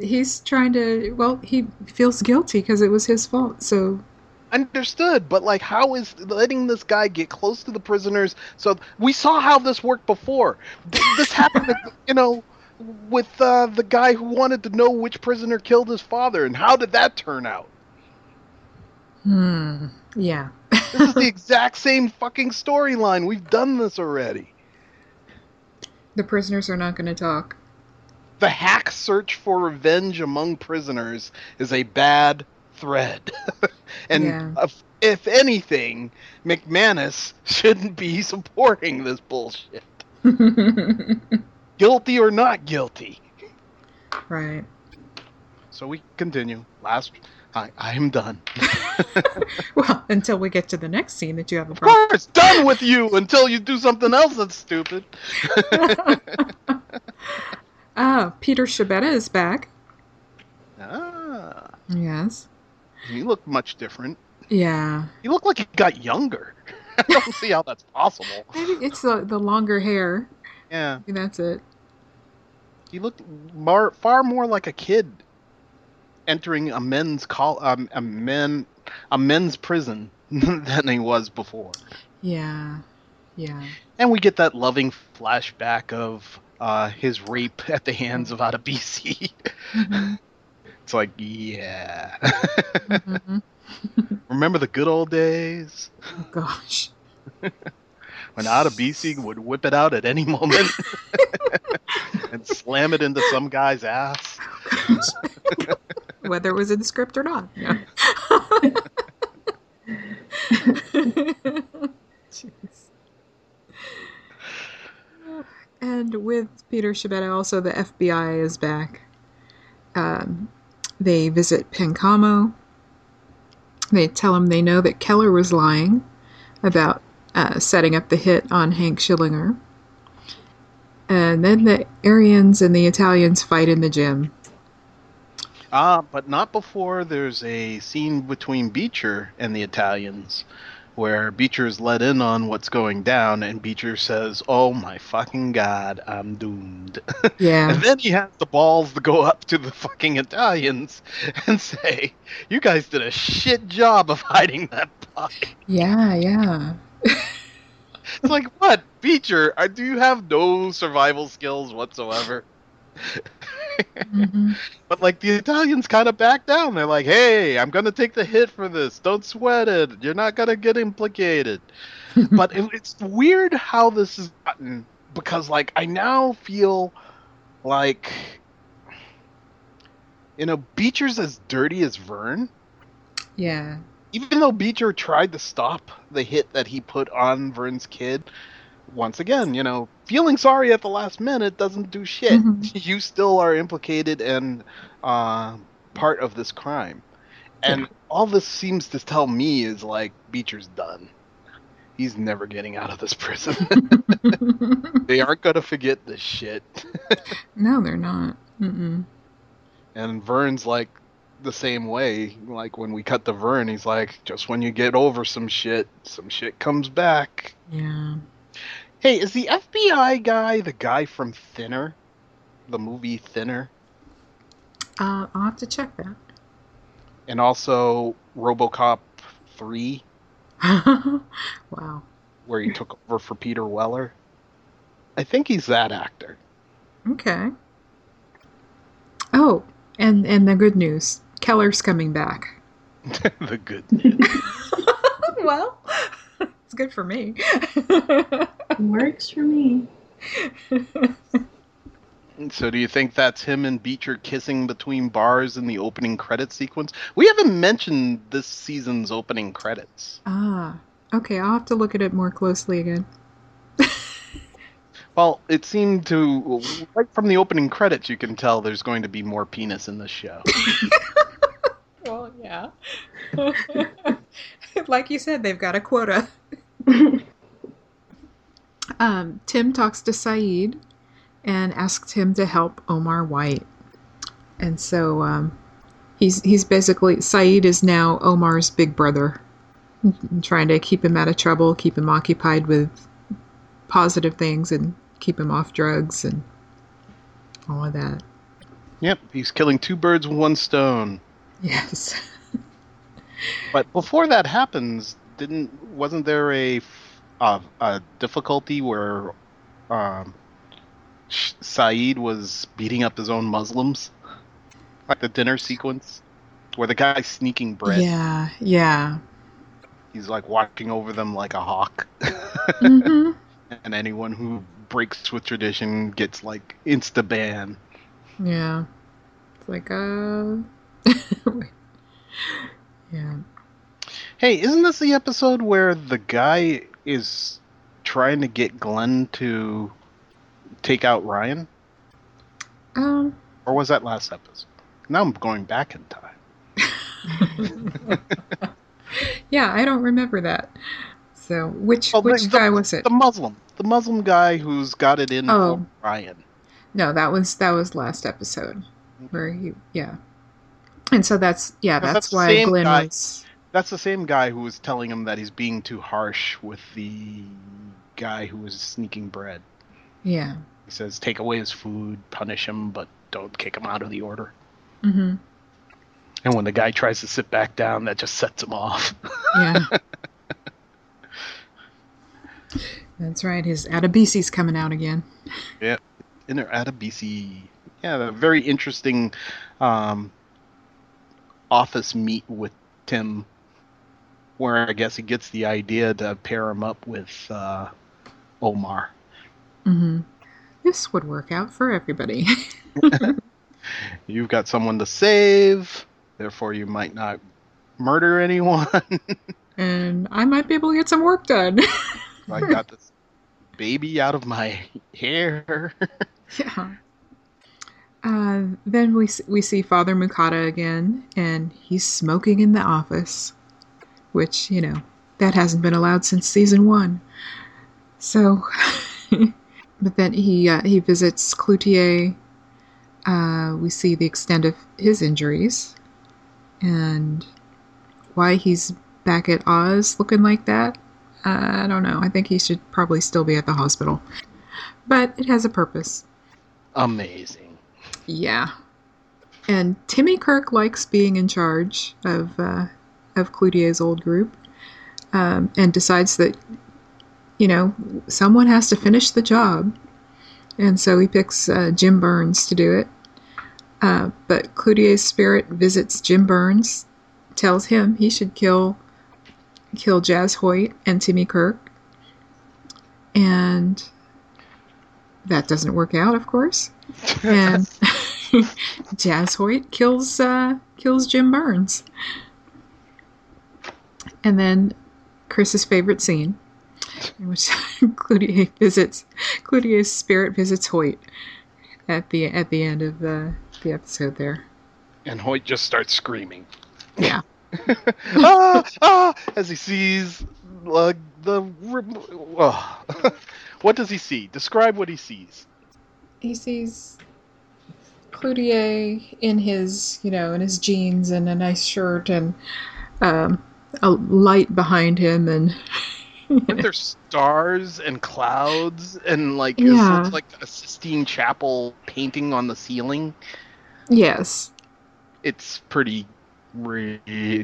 he's trying to well, he feels guilty because it was his fault. So Understood, but like, how is letting this guy get close to the prisoners? So we saw how this worked before. This happened, you know, with uh, the guy who wanted to know which prisoner killed his father, and how did that turn out? Hmm. Yeah. This is the exact same fucking storyline. We've done this already. The prisoners are not going to talk. The hack search for revenge among prisoners is a bad thread. and Yeah. if, if anything, McManus shouldn't be supporting this bullshit. Guilty or not guilty. right. So we continue. Last, I, I am done. Well, until we get to the next scene that you have a Of problem. course, done with you until you do something else that's stupid. Ah, Peter Schibetta is back. Ah, Yes. He looked much different. Yeah. He looked like he got younger. I don't see how that's possible. Maybe it's the, the longer hair. Yeah, Maybe that's it. He looked mar- far more like a kid entering a men's col- um, a men a men's prison than he was before. Yeah. Yeah. And we get that loving flashback of uh, his rape at the hands of Adebisi. Mhm. it's like, yeah. Mhm. Remember the good old days Oh, gosh. when Adebisi would whip it out at any moment and slam it into some guy's ass? Whether it was in the script or not. Yeah. Jeez. And with Peter Schibetta, also the FBI is back. Um, they visit Pancamo. They tell him they know that Keller was lying about uh, setting up the hit on Hank Schillinger. And then the Aryans and the Italians fight in the gym. Ah, but not before there's a scene between Beecher and the Italians where Beecher's let in on what's going down, and Beecher says, "Oh my fucking god, I'm doomed." Yeah. and then he has the balls to go up to the fucking Italians and say, "You guys did a shit job of hiding that puck." Yeah, yeah. It's like, what, Beecher? Do you have no survival skills whatsoever? Hmm But like the Italians kind of back down. They're like, "Hey, I'm gonna take the hit for this. Don't sweat it. You're not gonna get implicated." but it, it's weird how this is gotten because like I now feel like you know Beecher's as dirty as Vern. yeah. Even though Beecher tried to stop the hit that he put on Vern's kid, once again, you know, feeling sorry at the last minute doesn't do shit. Mhm. You still are implicated and uh, part of this crime. And Yeah. all this seems to tell me is like Beecher's done. He's never getting out of this prison. they aren't gonna forget this shit. no, they're not. Mm-mm. And Vern's like the same way. Like when we cut to Vern, he's like, just when you get over some shit, some shit comes back. Yeah. Hey, is the FBI guy the guy from Thinner? The movie Thinner? Uh, I'll have to check that. And also Robocop 3, wow. where he took over for Peter Weller? I think he's that actor. Okay. Oh, and and the good news, Keller's coming back. the good. News. well, it's good for me. Works for me. So do you think that's him and Beecher kissing between bars in the opening credit sequence? We haven't mentioned this season's opening credits. ah, okay. I'll have to look at it more closely again. Well, it seemed to right from the opening credits you can tell there's going to be more penis in this show. Well, yeah. like you said, they've got a quota. Um, Tim talks to Sayid and asks him to help Omar White. And so um, he's he's basically Sayid is now Omar's big brother, trying to keep him out of trouble, keep him occupied with positive things, and keep him off drugs and all of that. yep, he's killing two birds with one stone. Yes. But before that happens, didn't wasn't there a f- uh, a difficulty where um, Sayid was beating up his own Muslims, like the dinner sequence, where the guy's sneaking bread. Yeah. Yeah. He's like watching over them like a hawk, hmm and anyone who breaks with tradition gets like insta ban. Yeah. It's like, uh. yeah. Hey, isn't this the episode where the guy is trying to get Glenn to take out Ryan? Um. Or was that last episode? Now I'm going back in time. yeah, I don't remember that. So, which Oh, which the- guy was it? The Muslim. The Muslim guy who's got it in Oh. for Ryan. No, that was that was last episode where he yeah. And so that's yeah, that's, that's why Glenn guy. was That's the same guy who was telling him that he's being too harsh with the guy who was sneaking bread. yeah. He says, take away his food, punish him, but don't kick him out of the order. hmm And when the guy tries to sit back down, that just sets him off. Yeah. That's right. His Adebisi's coming out again. Yeah. Inner Adabisi. Yeah, a very interesting um, office meet with Tim, where I guess he gets the idea to pair him up with uh, Omar. hmm This would work out for everybody. You've got someone to save, therefore you might not murder anyone. and I might be able to get some work done. I got this baby out of my hair. yeah. Uh, then we we see Father Mukada again, and he's smoking in the office, which you know that hasn't been allowed since season one. So, but then he uh, he visits Cloutier. Uh, we see the extent of his injuries, and why he's back at Oz looking like that. Uh, I don't know. I think he should probably still be at the hospital. But it has a purpose. Amazing. Yeah. And Timmy Kirk likes being in charge of uh, of Cloutier's old group, um, and decides that you know someone has to finish the job, and so he picks uh, Jim Burns to do it. Uh, but Cloutier's spirit visits Jim Burns, tells him he should kill kill Jaz Hoyt and Timmy Kirk, and that doesn't work out, of course. And Jaz Hoyt kills uh, kills Jim Burns, and then Chris's favorite scene, in which Cloutier visits Cloutier's spirit visits Hoyt at the at the end of the the episode there. And Hoyt just starts screaming. Yeah. ah, ah, as he sees uh, the. Oh. what does he see? Describe what he sees. He sees Cloutier in his, you know, in his jeans and a nice shirt and um, a light behind him and. Aren't there stars and clouds and like Yeah. it looks like a Sistine Chapel painting on the ceiling? yes. It's pretty. Re-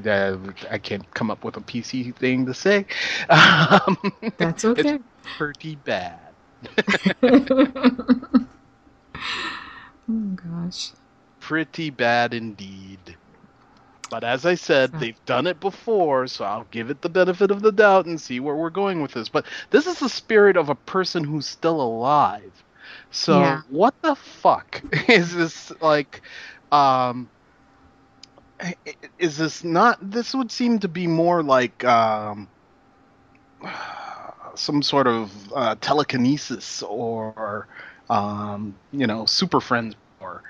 uh, I can't come up with a PC thing to say. Um, That's okay. pretty bad. oh gosh. Pretty bad indeed. But as I said, So- they've done it before, so I'll give it the benefit of the doubt and see where we're going with this. But this is the spirit of a person who's still alive. So Yeah. what the fuck is this like um is this not this would seem to be more like um some sort of uh, telekinesis or um you know super friends or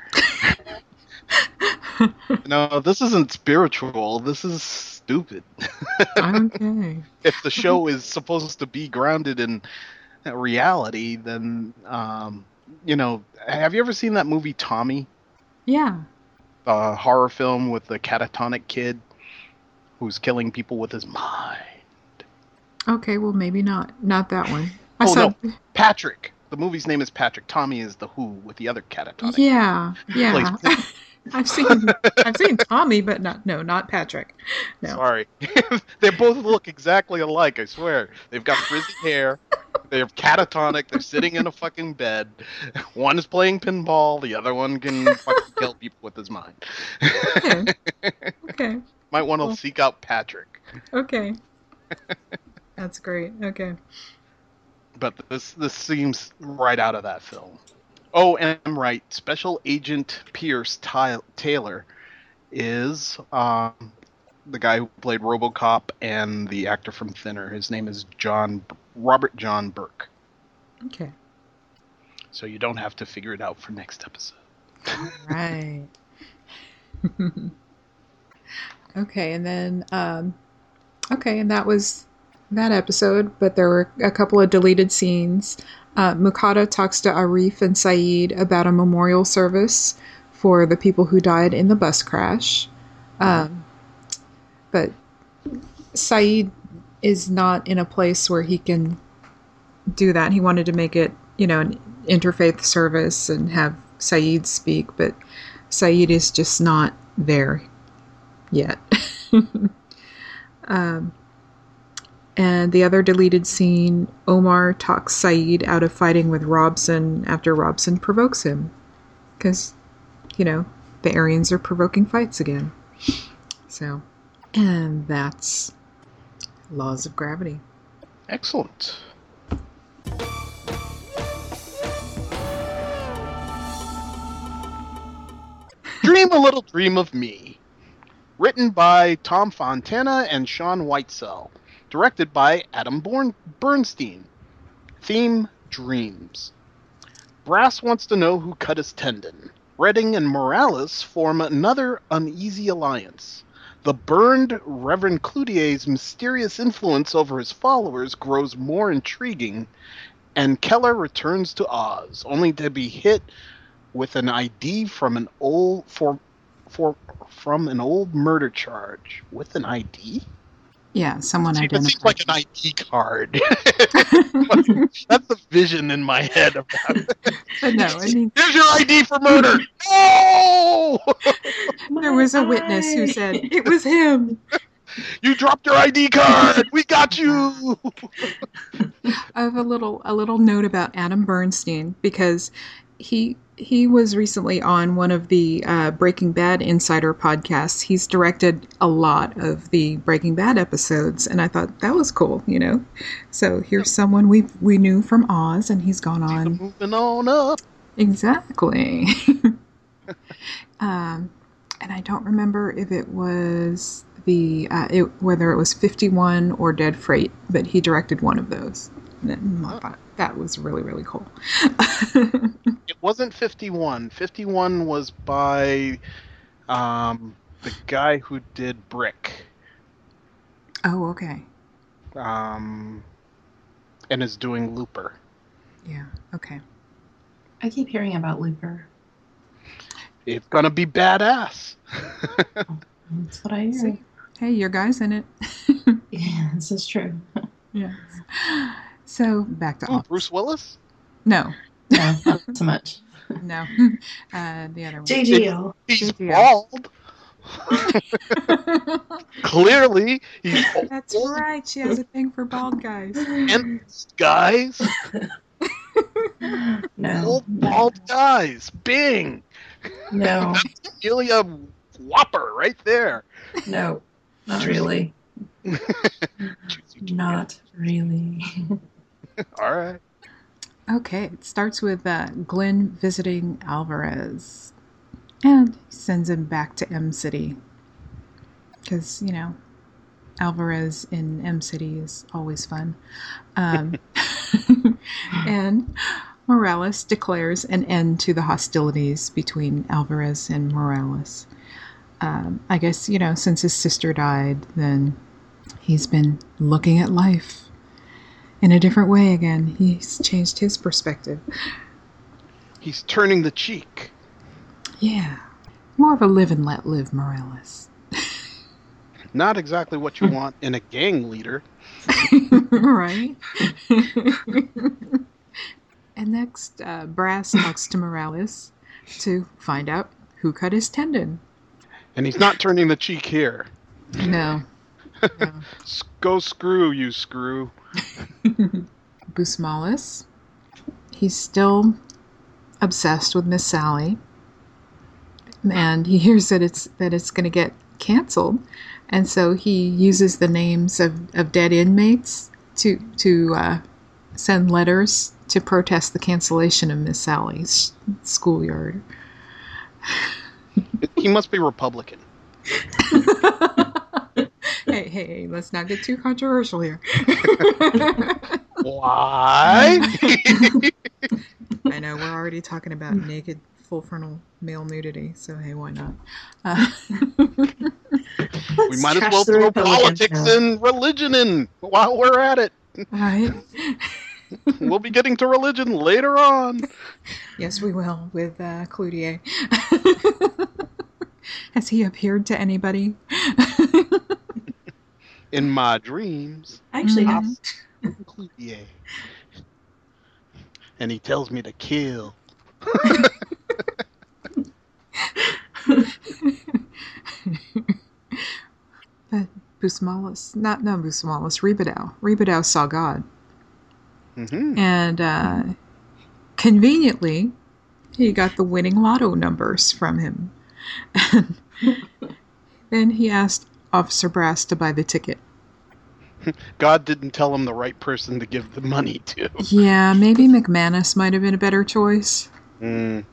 no, this isn't spiritual. This is stupid. okay. if the show is supposed to be grounded in reality, then um, you know, have you ever seen that movie Tommy, Yeah. the horror film with the catatonic kid who's killing people with his mind? Okay, well maybe not. Not that one. I Oh, saw Patrick. The movie's name is Patrick. Tommy is the Who with the other catatonic. Yeah. Yeah. I've seen I've seen Tommy, but not no, not Patrick. No. Sorry. they both look exactly alike, I swear. They've got frizzy hair. They're catatonic. They're sitting in a fucking bed. One is playing pinball. The other one can fucking kill people with his mind. Okay. Okay. Might want to Well. seek out Patrick. Okay. That's great. Okay. But this this seems right out of that film. Oh, and I'm right. Special Agent Pierce Ty- Taylor is um, the guy who played RoboCop and the actor from Thinner. His name is John Robert John Burke. Okay. So you don't have to figure it out for next episode. Right. okay, and then um okay, and that was that episode, but there were a couple of deleted scenes. Uh, talks to Arif and Sayid about a memorial service for the people who died in the bus crash. Um, but Sayid is not in a place where he can do that. He wanted to make it, you know, an interfaith service and have Sayid speak, but Sayid is just not there yet. um, and the other deleted scene, Omar talks Sayid out of fighting with Robson after Robson provokes him. Because, you know, the Aryans are provoking fights again. So, and that's Laws of Gravity. Excellent. Dream a Little Dream of Me. Written by Tom Fontana and Sean Whitesell. Directed by Adam Born- Bernstein. Theme Dreams. Brass wants to know who cut his tendon. Redding and Morales form another uneasy alliance. The burned Reverend Cloutier's mysterious influence over his followers grows more intriguing, and Keller returns to Oz, only to be hit with an ID from an old for for from an old murder charge. With an ID? Yeah, someone It seems like an ID card. That's the vision in my head about it. but no, I mean, Here's your ID for murder. No! there was a witness who said it was him. You dropped your ID card. We got you. I have a little a little note about Adam Bernstein because he he was recently on one of the uh, Breaking Bad Insider podcasts. He's directed a lot of the Breaking Bad episodes, and I thought that was cool. You know, so here's someone we we knew from Oz, and he's gone on Moving on up. Exactly. um, and I don't remember if it was the uh, it, whether it was 51 or Dead Freight, but he directed one of those. And I thought that was really really cool. It wasn't 51. 51 was by um, the guy who did Brick. oh, okay. Um, and is doing Looper. Yeah. Okay. I keep hearing about Looper. It's gonna be badass. That's what I hear. See? Hey, your guy's in it. Yeah, this is true. yeah. So back to Oh, Oz. Bruce Willis? No, No, not so much. no. Uh, the other one. JGL. He's JGL. bald. Clearly, he's That's right. She has a thing for bald guys. and guys. No. Old bald guys. Bing. No. Amelia Whopper right there. No. Not really. Not really. All right. Okay, it starts with uh, Glynn visiting Alvarez and sends him back to Em City. Because, you know, Alvarez in Em City is always fun. Um, and Morales declares an end to the hostilities between Alvarez and Morales. Um, I guess, you know, since his sister died, then he's been looking at life in a different way again. He's changed his perspective. He's turning the cheek. Yeah. More of a live and let live Morales. Not exactly what you want in a gang leader. right? and next, uh, Brass talks to Morales to find out who cut his tendon. And he's not turning the cheek here. No. no. Go screw, you screw. Busmalis. He's still obsessed with Miss Sally, and he hears that it's that it's going to get canceled, and so he uses the names of, of dead inmates to to uh, send letters to protest the cancellation of Miss Sally's schoolyard. He must be Republican. hey, hey, let's not get too controversial here. Why? I know we're already talking about naked full frontal male nudity, so hey, why not? Uh, we might as well throw politics and religion in while we're at it. right? We'll be getting to religion later on. Yes, we will with uh, Cloutier. Has he appeared to anybody? In my dreams, Actually, Mhm. yeah. And he tells me to kill. but Busmalis, not no Busmalis, Rebadow. Rebadow saw God, hmm and uh, conveniently, he got the winning lotto numbers from him. And then he asked Officer Brass to buy the ticket. God didn't tell him the right person to give the money to. Yeah, maybe McManus might have been a better choice. Mm.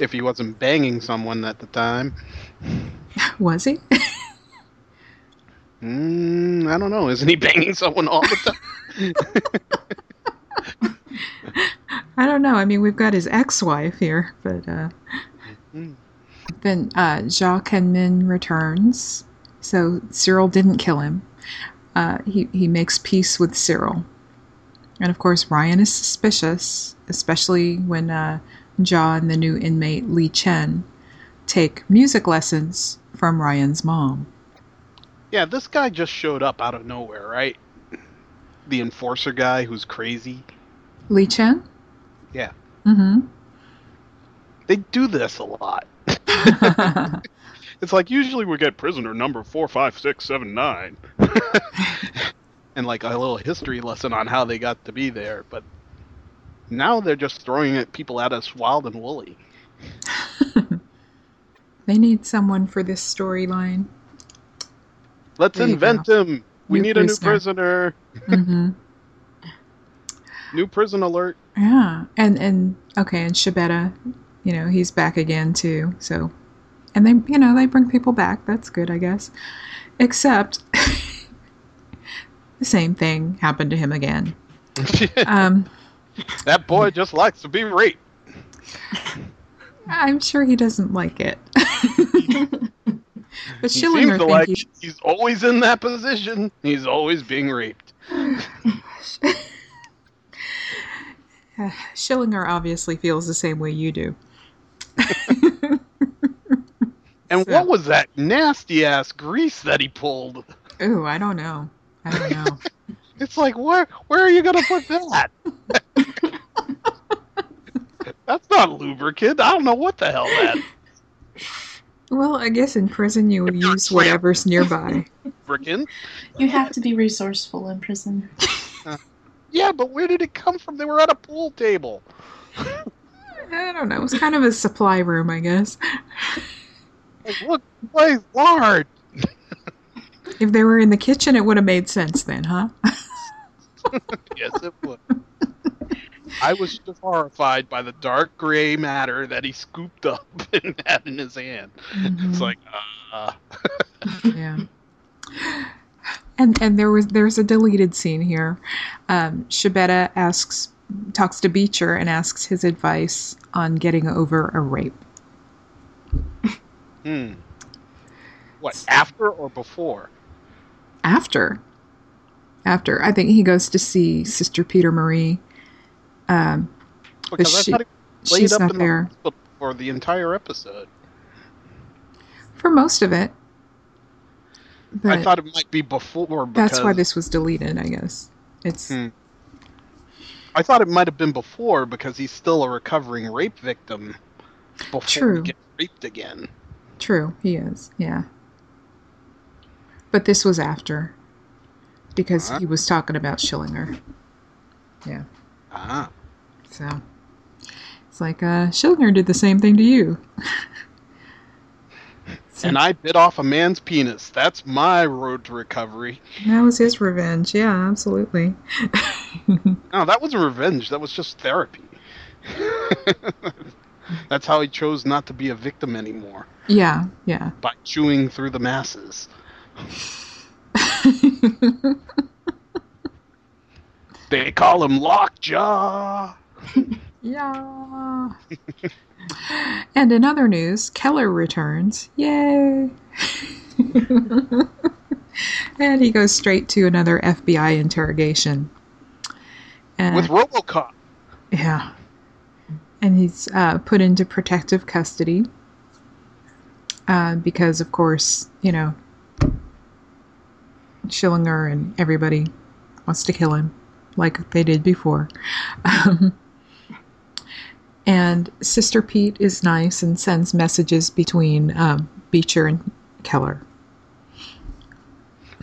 If he wasn't banging someone at the time. Was he? Mm, I don't know. Isn't he banging someone all the time? I don't know. I mean, we've got his ex-wife here, but uh, Mm. then uh, Jacques Henman returns. So Cyril didn't kill him. Uh, he he makes peace with Cyril, and of course Ryan is suspicious, especially when uh, Ja and the new inmate Lee Chen take music lessons from Ryan's mom. Yeah, this guy just showed up out of nowhere, right? The enforcer guy who's crazy. Li Chen? Yeah. Mm-hmm. They do this a lot. It's like usually we get prisoner number four, five, six, seven, nine, and like a little history lesson on how they got to be there. But now they're just throwing at people at us wild and woolly. they need someone for this storyline. Let's There invent him. We New need a new prisoner. prisoner. hmm New prison alert. Yeah, and and okay, and Schibetta, you know, he's back again too. So, and they, you know, they bring people back. That's good, I guess. Except the same thing happened to him again. Um, that boy just likes to be raped. I'm sure he doesn't like it. but He Schillinger seems like he- he's always in that position. He's always being raped. Schillinger obviously feels the same way you do. And So- what was that nasty ass grease that he pulled? Ooh, I don't know. I don't know. It's like where where are you gonna put that? That's not lubricant. I don't know what the hell that well, I guess in prison you would use whatever's nearby. lubricant. You have to be resourceful in prison. Uh, yeah, but where did it come from? They were at a pool table. I don't know. It was kind of a supply room, I guess. Like, look, place large. If they were in the kitchen, it would have made sense then, huh? Yes, it would. I was just horrified by the dark gray matter that he scooped up and had in his hand. Mhm. It's like, uh, yeah. And and there was there's a deleted scene here. Um, Schibetta asks talks to Beecher and asks his advice on getting over a rape. Hmm. What, after or before? After, after I think he goes to see Sister Peter Marie. Um, Because she- laid she's up not in the there hospital for the entire episode. for most of it. But I thought it might be before. Because, that's why this was deleted, I guess. It's Hmm. I thought it might have been before because he's still a recovering rape victim. Before True. he gets raped again. True. He is, yeah. But this was after, because Huh? he was talking about Schillinger. Yeah. Ah. So it's like uh, Schillinger did the same thing to you. So And I bit off a man's penis. That's my road to recovery. that was his revenge. Yeah, absolutely. No, that wasn't revenge. That was just therapy. That's how he chose not to be a victim anymore yeah, yeah. by chewing through the masses. They call him Lockjaw. yeah. and in other news, Keller returns. Yay! and he goes straight to another FBI interrogation. And, with RoboCop. Yeah. And he's uh, put into protective custody uh, because, of course, you know, Schillinger and everybody wants to kill him like they did before. Um, and Sister Pete is nice and sends messages between um, Beecher and Keller.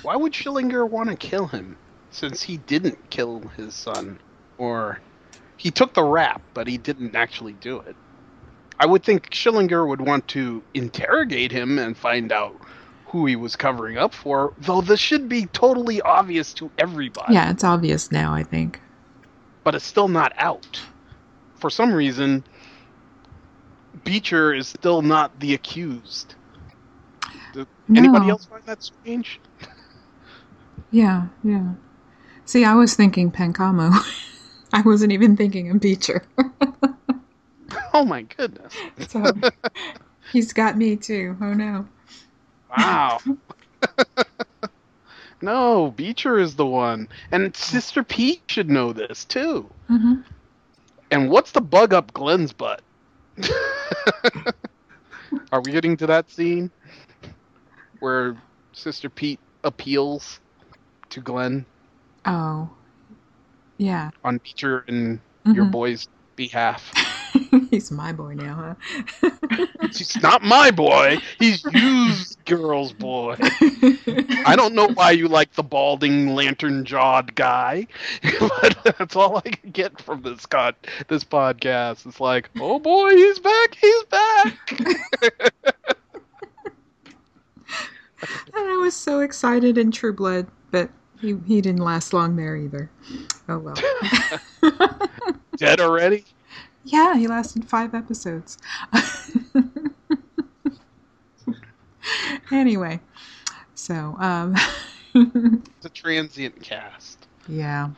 Why would Schillinger want to kill him since he didn't kill his son? Or he took the rap, but he didn't actually do it. I would think Schillinger would want to interrogate him and find out who he was covering up for, though this should be totally obvious to everybody. Yeah, it's obvious now, I think. But it's still not out. For some reason, Beecher is still not the accused. Does Anybody else find that strange? Yeah, yeah. See, I was thinking Pancamo. I wasn't even thinking of Beecher. Oh my goodness. so he's got me too. Oh no. Wow. no, Beecher is the one. And Sister Pete should know this too. hmm And what's the bug up Glynn's butt? Are we getting to that scene? Where Sister Pete appeals to Glynn Oh, yeah. on Beecher and your Mhm. boy's behalf. He's my boy now, huh? He's not my boy. He's used girl's boy. I don't know why you like the balding, lantern-jawed guy, but that's all I can get from this con- this podcast. It's like, oh boy, he's back. He's back. And I was so excited in True Blood, but he, he didn't last long there either. Oh well. Dead already? yeah, he lasted five episodes. anyway, so um, It's a transient cast. yeah,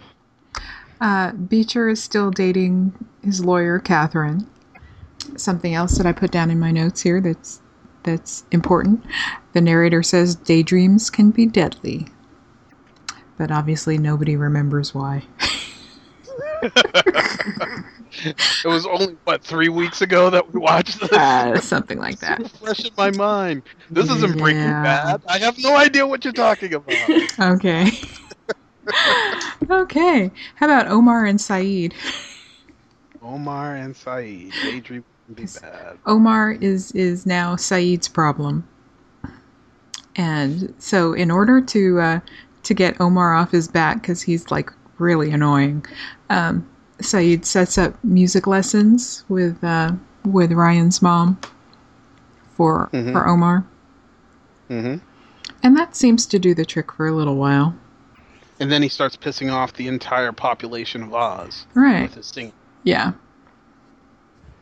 uh, Beecher is still dating his lawyer Catherine. Something else that I put down in my notes here that's that's important. The narrator says daydreams can be deadly, but obviously nobody remembers why. It was only what three weeks ago that we watched this. Uh, something like that. Fresh in my mind. This isn't Breaking. Bad. I have no idea what you're talking about. Okay. okay. How about Omar and Sayid? Omar and Sayid. Can be bad. Omar is is now Sayid's problem, and so in order to uh, to get Omar off his back because he's like really annoying, um, Sayid sets up music lessons with uh, with Ryan's mom for Mhm. for Omar, Mm-hmm. and that seems to do the trick for a little while. And then he starts pissing off the entire population of Oz Right? with his singing. Yeah.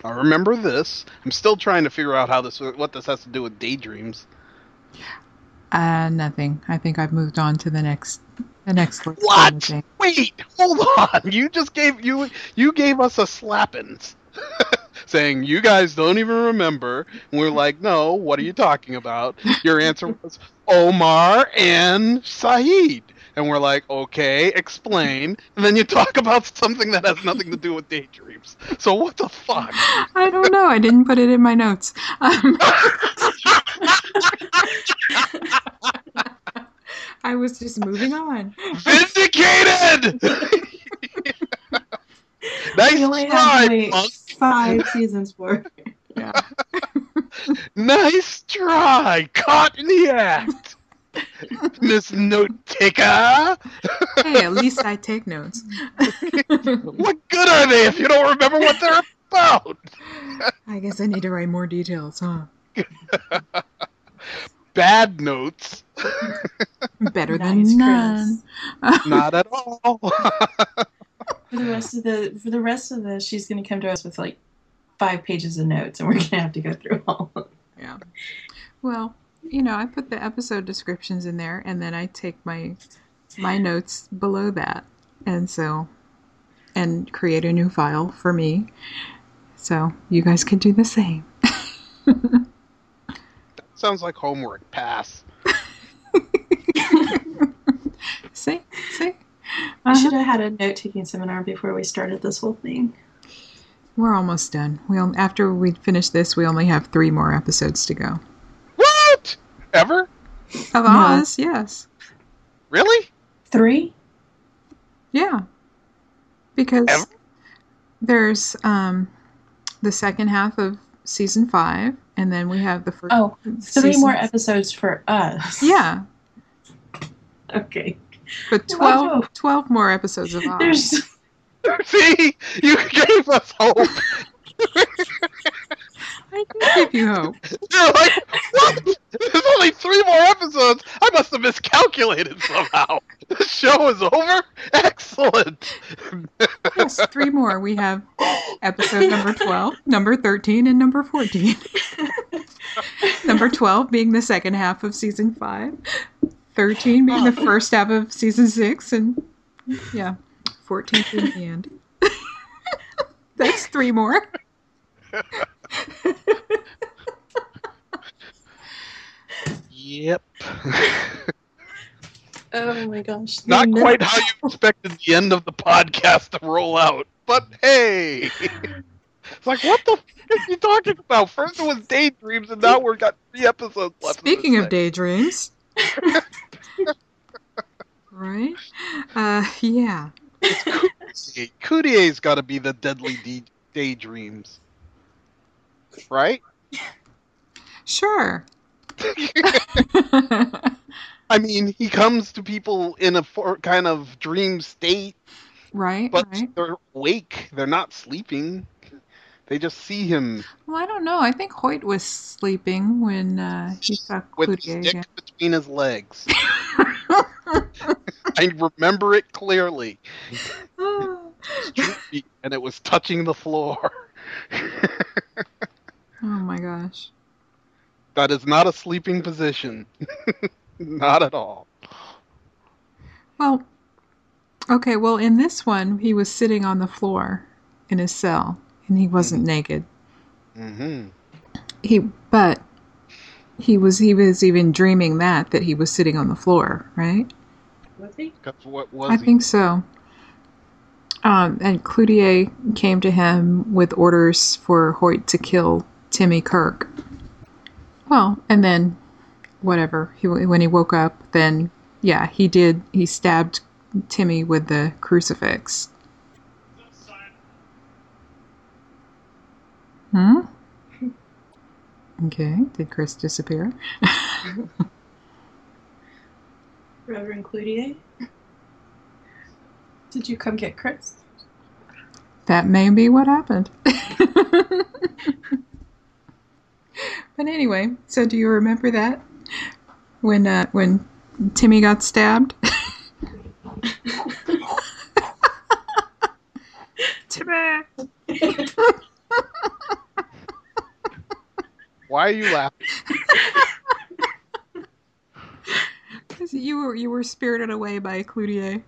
I remember this. I'm still trying to figure out how this, what this has to do with daydreams. Uh, nothing. I think I've moved on to the next the next list. What? Wait, hold on. You just gave you you gave us a slappins, saying you guys don't even remember. And we're like, no. What are you talking about? Your answer was Omar and Sayid, and we're like, okay, explain. And then you talk about something that has nothing to do with daydreams. So what the fuck? I don't know. I didn't put it in my notes. Um, I was just moving on. Vindicated. nice we only try, have monk. five seasons for. Yeah. Nice try! Caught in the act! Miss Note Taker! Hey, at least I take notes. What good are they if you don't remember what they're about? I guess I need to write more details, huh? Bad notes. Better Nice, than none. Not at all. For the rest of the for the rest of this, she's gonna come to us with like five pages of notes, and we're gonna have to go through all of them. Yeah. Well, you know, I put the episode descriptions in there, and then I take my my notes below that, and so and create a new file for me. So you guys can do the same. Sounds like homework. Pass. See, see. I Uh-huh. should have had a note taking seminar before we started this whole thing. We're almost done. We will after we finish this, we only have three more episodes to go. What? Ever? Of No. Oz, yes, Really? Three? yeah, because Ever? there's um the second half of season five, and then we have the first. Oh, three more episodes for us. Yeah, Okay. but 12, Wow. 12 more episodes of Oz. There's See? You gave us hope. I can give you hope. You're like, what? There's only three more episodes. I must have miscalculated somehow. The show is over? Excellent. Yes, three more. We have episode number 12, number 13, and number 14. number 12 being the second half of season 5, 13 being the first half of season 6, and yeah, 14 in the end. That's three more. Yep. oh my gosh. Not middle- quite how you expected the end of the podcast to roll out, but hey. It's like, what the f- are you talking about? First it was daydreams, and now we've got three episodes left. Speaking this of daydreams, Right? Uh, yeah. Cloutier. Cloutier's got to be the deadly de- daydreams, right? Sure. I mean, he comes to people in a for, kind of dream state, right, but right. they're awake. They're not sleeping. They just see him Well, I don't know. I think Hoyt was sleeping when uh, he saw with stick yeah. between his legs. I remember it clearly. and it was touching the floor. Oh my gosh. That is not a sleeping position. not at all. Well, okay. Well, in this one, he was sitting on the floor in his cell, and he wasn't naked. Mm-hmm. He, but he was he was even dreaming that that he was sitting on the floor, right? Was he? What was I he? think so. Um, and Cloutier came to him with orders for Hoyt to kill Timmy Kirk. Well, and then whatever. He when he woke up, then yeah, he did. He stabbed Timmy with the crucifix. Hmm. Okay. Did Chris disappear? Reverend Cloutier? Did you come get Chris? That may be what happened. but anyway, so do you remember that when uh, when Timmy got stabbed? Timmy. Why are you laughing? 'Cause you were you were spirited away by Cloutier.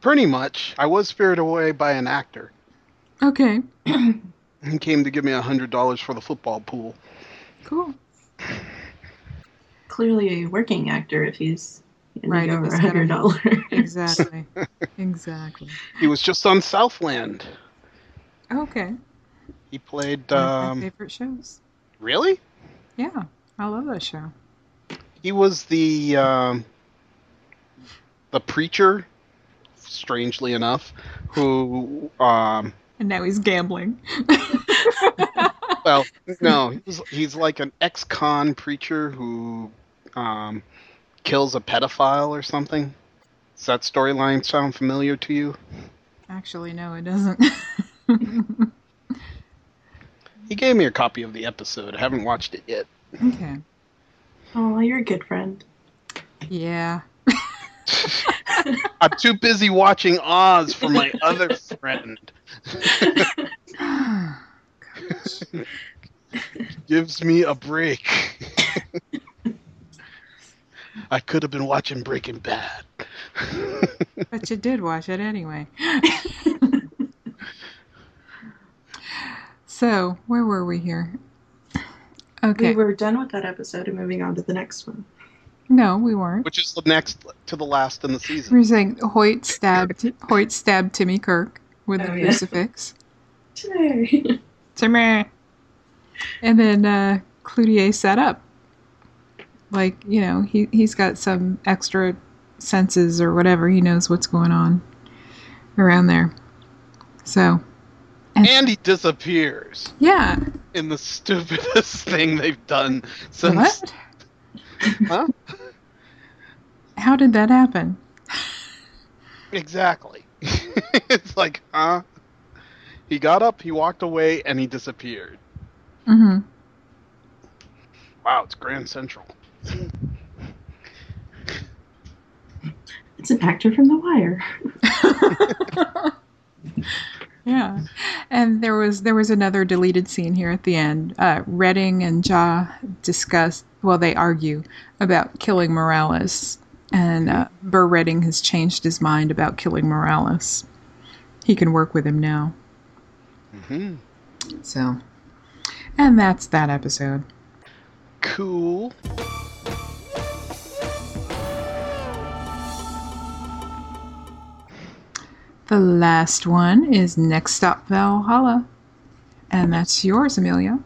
Pretty much. I was spirited away by an actor. Okay, He came to give me a hundred dollars for the football pool. cool. Clearly a working actor if he's Right, right over a hundred dollars. Exactly. exactly. He was just on Southland. Okay. He played. One of my Um, favorite shows. really? Yeah, I love that show. He was the um, the preacher. Strangely enough, who um, And now he's gambling. well, no, he's, he's like an ex-con preacher who um, kills a pedophile or something. Does that storyline sound familiar to you? Actually, no, it doesn't. He gave me a copy of the episode. I haven't watched it yet. okay. Oh, you're a good friend. Yeah. I'm too busy watching Oz for my other friend. Gosh. Gives me a break. I could have been watching Breaking Bad. But you did watch it anyway. so, where were we here? Okay. We were done with that episode and moving on to the next one. No, we weren't. Which is the next to the last in the season. We season. were saying Hoyt stabbed Hoyt stabbed Timmy Kirk with a Oh, yeah. crucifix. Today. Timmy. And then uh, Cloutier set up. Like, you know, he, he's got some extra senses or whatever. He knows what's going on around there. So, And he disappears yeah. in the stupidest thing they've done since. What? Huh? How did that happen? Exactly. it's like, huh? He got up, he walked away, and he disappeared. Mm-hmm. Wow, it's Grand Central. It's an actor from The Wire. yeah, and there was there was another deleted scene here at the end. Uh, Redding and Ja discuss. Well, they argue about killing Morales, and uh, Burr Redding has changed his mind about killing Morales. He can work with him now. hmm So, and that's that episode. Cool. The last one is Next Stop Valhalla, and that's yours, Amelia.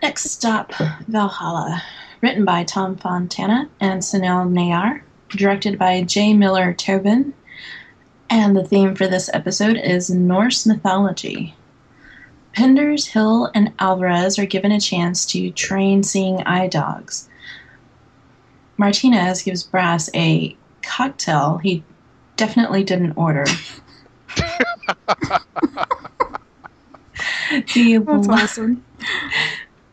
Next stop, Valhalla. Written by Tom Fontana and Sunil Nayar. directed by J. Miller Tobin. And the theme for this episode is Norse mythology. Penders, Hill, and Alvarez are given a chance to train seeing eye dogs. Martinez gives Brass a cocktail he definitely didn't order. the, That's lo- awesome.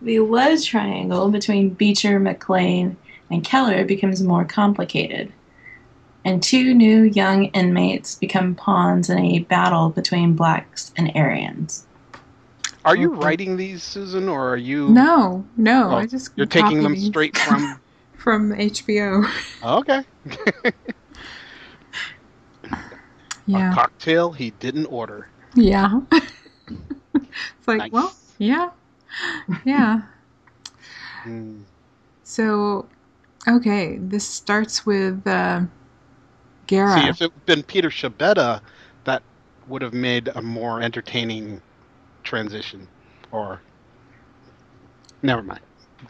the love triangle between Beecher, McLean, and Keller becomes more complicated. And two new young inmates become pawns in a battle between blacks and Aryans. Are you Okay. writing these, Susan, or are you? No, no, Oh, I just You're taking them straight from. from HBO. Oh, okay. A cocktail he didn't order. yeah. it's like, Nice. well, yeah, yeah. Mm. So, okay, this starts with uh, Guerra. See, if it had been Peter Schibetta, that would have made a more entertaining transition. Or. Never mind.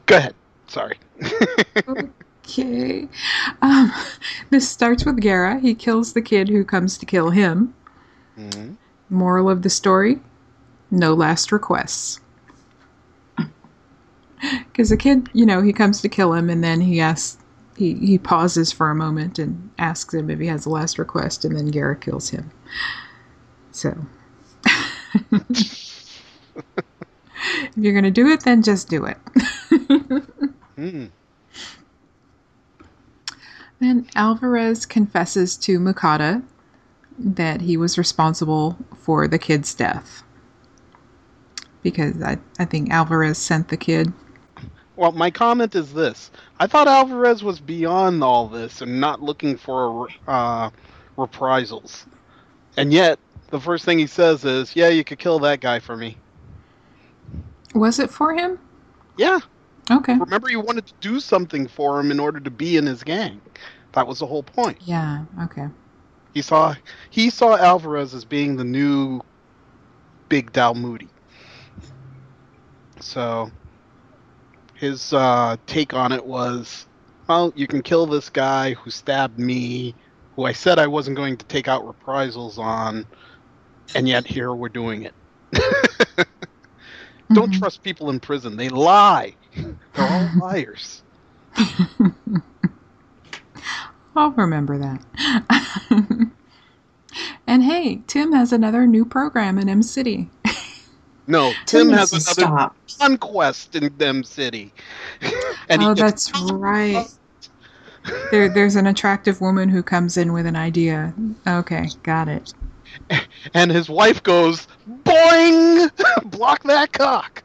Go ahead. Sorry. Okay. Um, this starts with Guerra. He kills the kid who comes to kill him. Mhm. Moral of the story no last requests. Because the kid, you know, he comes to kill him and then he asks, he, he pauses for a moment and asks him if he has a last request, and then Guerra kills him. So. if you're going to do it, then just do it. Mm. Then Alvarez confesses to Mukada that he was responsible for the kid's death. Because I, I think Alvarez sent the kid. Well, my comment is this: I thought Alvarez was beyond all this and not looking for uh, reprisals, and yet the first thing he says is, "Yeah, you could kill that guy for me." Was it for him? Yeah, Okay. remember you wanted to do something for him in order to be in his gang. That was the whole point. Yeah, okay. He saw he saw Alvarez as being the new Big Dal Moody. So his uh, take on it was, well, you can kill this guy who stabbed me, who I said I wasn't going to take out reprisals on, and yet here we're doing it. Don't Mhm. trust people in prison. They lie. They're all liars. I'll remember that. and hey, Tim has another new program in Em City. No, Tim has another stop. conquest in them city. and oh, that's right. There, there's an attractive woman who comes in with an idea. Okay, got it. and his wife goes, "Boing! Block that cock."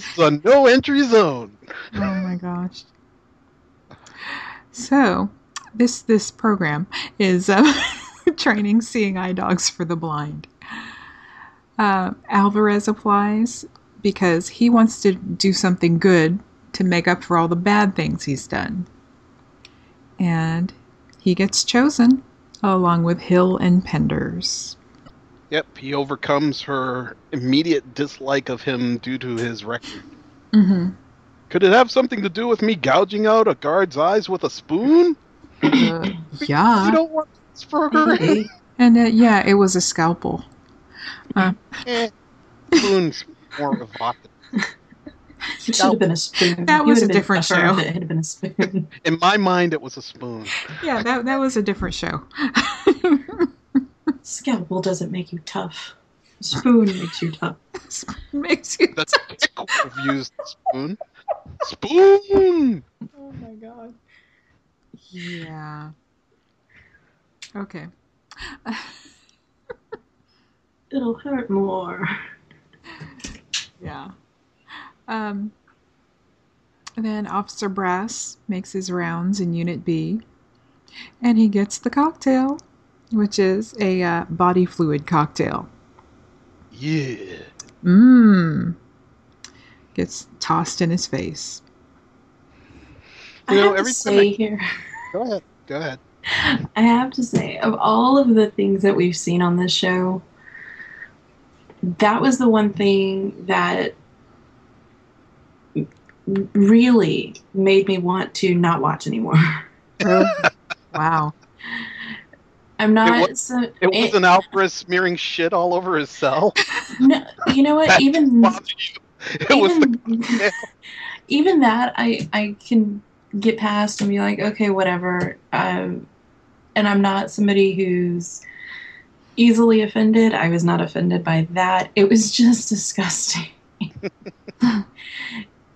This is a no entry zone. Oh my gosh. So, this this program is uh, training seeing eye dogs for the blind. Uh, Alvarez applies because he wants to do something good to make up for all the bad things he's done. And he gets chosen along with Hill and Penders. Yep, he overcomes her immediate dislike of him due to his record. Mm-hmm. Could it have something to do with me gouging out a guard's eyes with a spoon? Uh, You yeah. don't want this burger? And uh, yeah, it was a scalpel. eh, spoon's more evocative. It should have been a spoon. That He was a different show. It had been a spoon. In my mind, it was a spoon. Yeah, that, that was a different show. Scalpel doesn't make you tough. Spoon makes you tough. Makes you. That's I could have used spoon. Spoon. Oh my god. Yeah. Okay. It'll hurt more. Yeah. Um. and then Officer Brass makes his rounds in Unit B, and he gets the cocktail, which is a uh, body fluid cocktail. Yeah. Mmm. Gets tossed in his face. I You know, have to say I- here, Go ahead. Go ahead. I have to say, of all of the things that we've seen on this show, that was the one thing that really made me want to not watch anymore. Wow. I'm not. It, was- so, It wasn't Alvarez smearing shit all over his cell. no, you know what? Even. It was the even, even that I I can get past and be like, okay, whatever. Um, and I'm not somebody who's easily offended. I was not offended by that. It was just disgusting.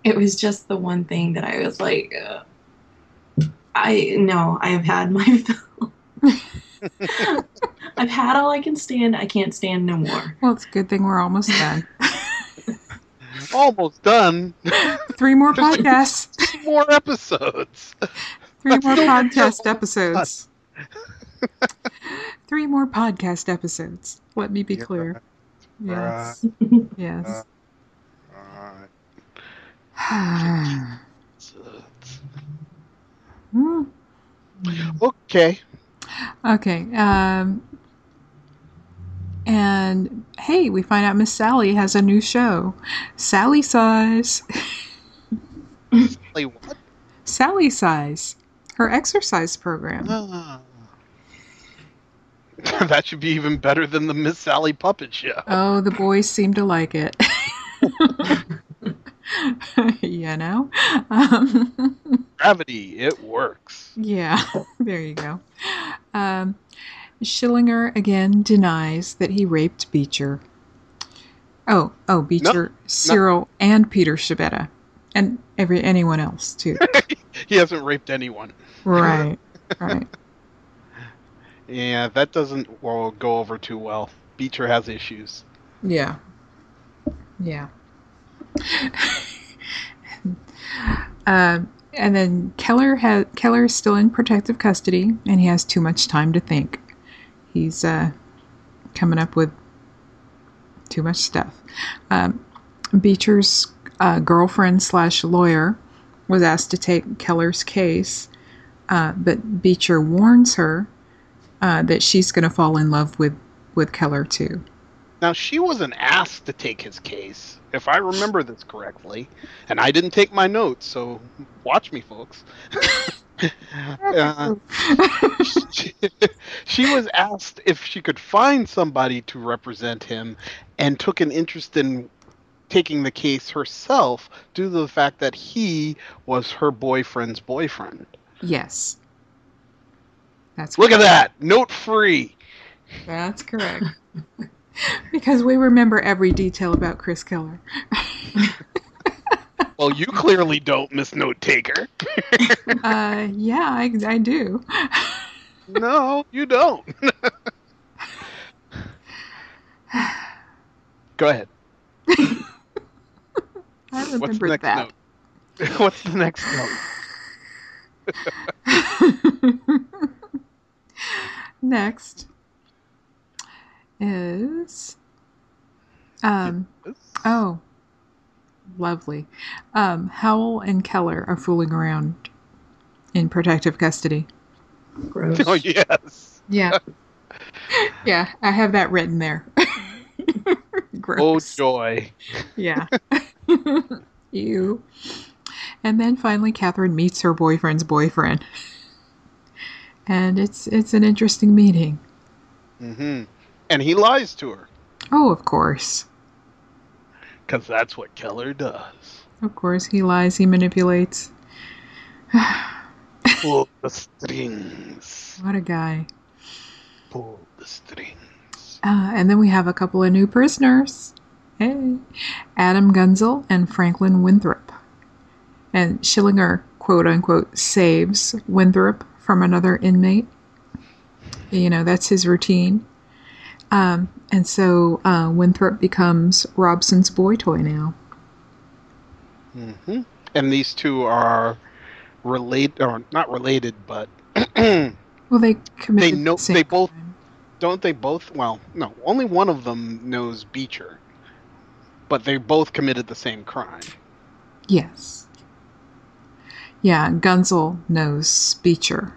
it was just the one thing that I was like, uh, I no, I have had my fill. I've had all I can stand. I can't stand no more. Well, it's a good thing we're almost done. almost done. Three more podcasts. Three more episodes. Three more podcast episodes. Three more podcast episodes. Let me be clear. Yes. Yes. Alright. Hmm. Okay. Okay. Um, and hey, we find out Miss Sally has a new show, Sally Size. Like what? Sally Size, her exercise program. Ah. that should be even better than the Miss Sally puppet show. Oh, the boys seem to like it. you know? Um, Gravity, it works. yeah, there you go. Um, Schillinger again denies that he raped Beecher. Oh, oh, Beecher, Cyril, and Peter Schibetta. And every anyone else, too. He hasn't raped anyone. right, right. Yeah, that doesn't well go over too well. Beecher has issues. Yeah. Yeah. um, and then Keller has Keller is still in protective custody, and he has too much time to think. He's uh, coming up with too much stuff. Um, Beecher's uh, girlfriend slash lawyer was asked to take Keller's case, uh, but Beecher warns her uh, that she's going to fall in love with with Keller too. Now she wasn't asked to take his case, if I remember this correctly, and I didn't take my notes, so watch me, folks. Uh, she, she was asked if she could find somebody to represent him, and took an interest in taking the case herself due to the fact that he was her boyfriend's boyfriend. Yes. That's Look at that, note free. That's correct. because we remember every detail about Chris Keller. Well, you clearly don't, Miss Note Taker. Uh, yeah, I, I do. No, you don't. Go ahead. I What's the remember next that. note? What's the next note? Next is um oh lovely. Um Howell and Keller are fooling around in protective custody. Gross. Oh yes. Yeah. yeah, I have that written there. Oh joy. Yeah. you. And then finally Catherine meets her boyfriend's boyfriend. And it's it's an interesting meeting. hmm And he lies to her Oh, of course. because that's what Keller does. Of course, he lies, he manipulates. Pull the strings. What a guy. Pull the strings. Uh, and then we have a couple of new prisoners. Hey. Adam Guenzel and Franklin Winthrop. And Schillinger, quote unquote, saves Winthrop from another inmate. You know, that's his routine. Um, and so uh, Winthrop becomes Robson's boy toy now. Mm-hmm. And these two are related, or not related, but Well, they committed know- the same they both- crime. Don't they both? Well, no. Only one of them knows Beecher, but they both committed the same crime. Yes. Yeah, Guenzel knows Beecher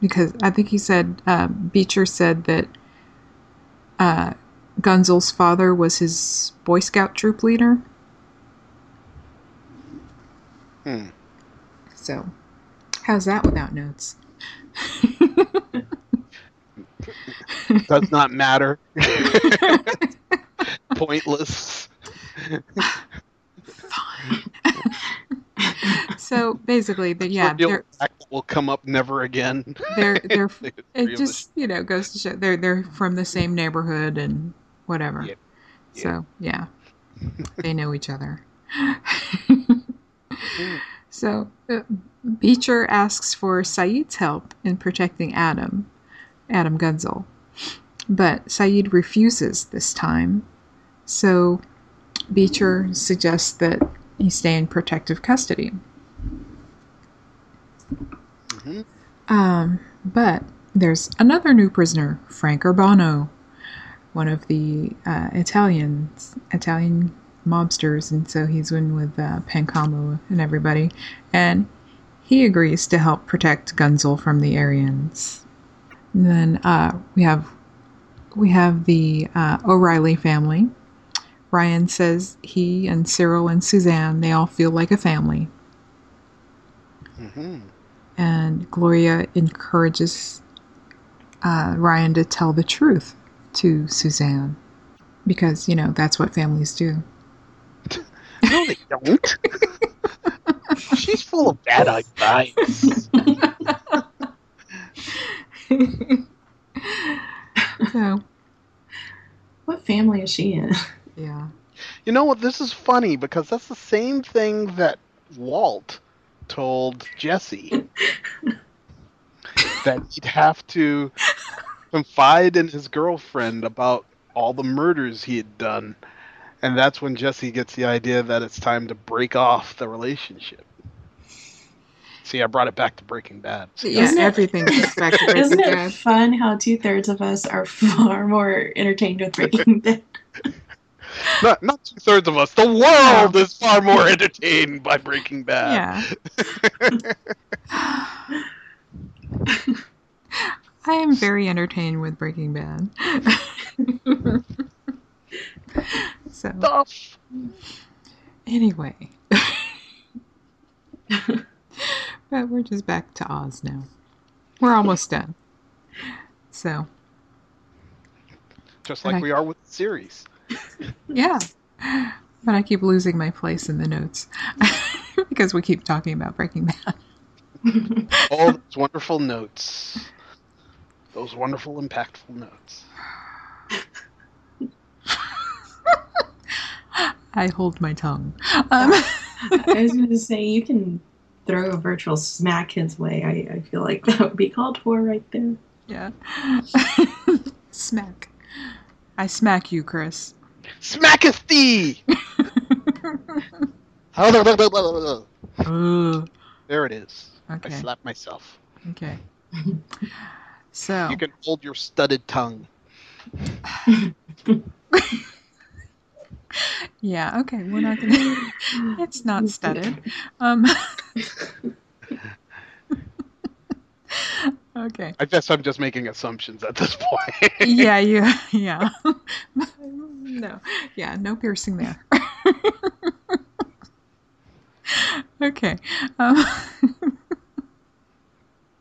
because I think he said uh, Beecher said that uh, Guenzel's father was his Boy Scout troop leader. Hmm. So, how's that without notes? Does not matter. Pointless. so basically, the, yeah, they're will come up never again. they're they're it just you know goes to show they're they're from the same neighborhood and whatever. Yep. Yep. So yeah, they know each other. so uh, Beecher asks for Sayid's help in protecting Adam, Adam Guenzel, but Sayid refuses this time. So Beecher suggests that he stay in protective custody. Mhm. Um, but there's another new prisoner, Frank Urbano, one of the uh, Italians, Italian mobsters, and so he's in with uh, Pancamo and everybody, and he agrees to help protect Guenzel from the Aryans. And then uh, we have we have the uh, O'Reilly family. Ryan says he and Cyril and Suzanne they all feel like a family Mhm. and Gloria encourages uh, Ryan to tell the truth to Suzanne because you know that's what families do. No, they don't. She's full of bad advice. so What family is she in? Yeah, You know what? This is funny because that's the same thing that Walt told Jesse that he'd have to confide in his girlfriend about all the murders he had done. And that's when Jesse gets the idea that it's time to break off the relationship. See, I brought it back to Breaking Bad. yeah, Isn't it- everything goes back to Breaking Isn't it Bad. fun how two thirds of us are far more entertained with Breaking Bad? Not, not two thirds of us. The world is far more entertained by Breaking Bad. Yeah. I am very entertained with Breaking Bad. so Stuff. Anyway. but we're just back to Oz now. We're almost done. So, Just like I- we are with the series. yeah. But I keep losing my place in the notes because we keep talking about Breaking Bad. All those wonderful notes. Those wonderful, impactful notes. I hold my tongue. Um, I was going to say, you can throw a virtual smack his way. I, I feel like that would be called for right there. yeah. smack. I smack you, Chris. Smacketh thee! Ugh. there it is. I Okay. slapped myself. Okay. So. You can hold your studded tongue. Yeah, okay, we're not gonna. it's not studded. Um. Okay. I guess I'm just making assumptions at this point. Yeah, yeah, yeah. no, yeah, no piercing there. okay. Um,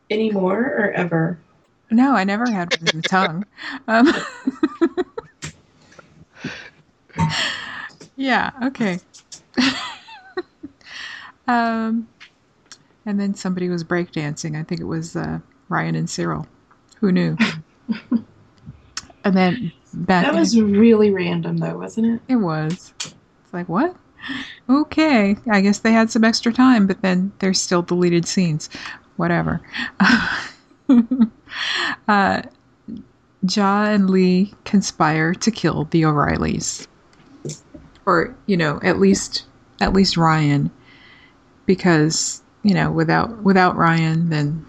Any more or ever? no, I never had one in the tongue. Um, yeah, okay. um, and then somebody was breakdancing. I think it was uh, Ryan and Cyril. Who knew? and then back That in- was really random, though, wasn't it? it was. It's like, what? Okay, I guess they had some extra time, but then there's still deleted scenes. Whatever. uh, Ja and Lee conspire to kill the O'Reillys, or you know, at least at least Ryan, because you know, without without Ryan, then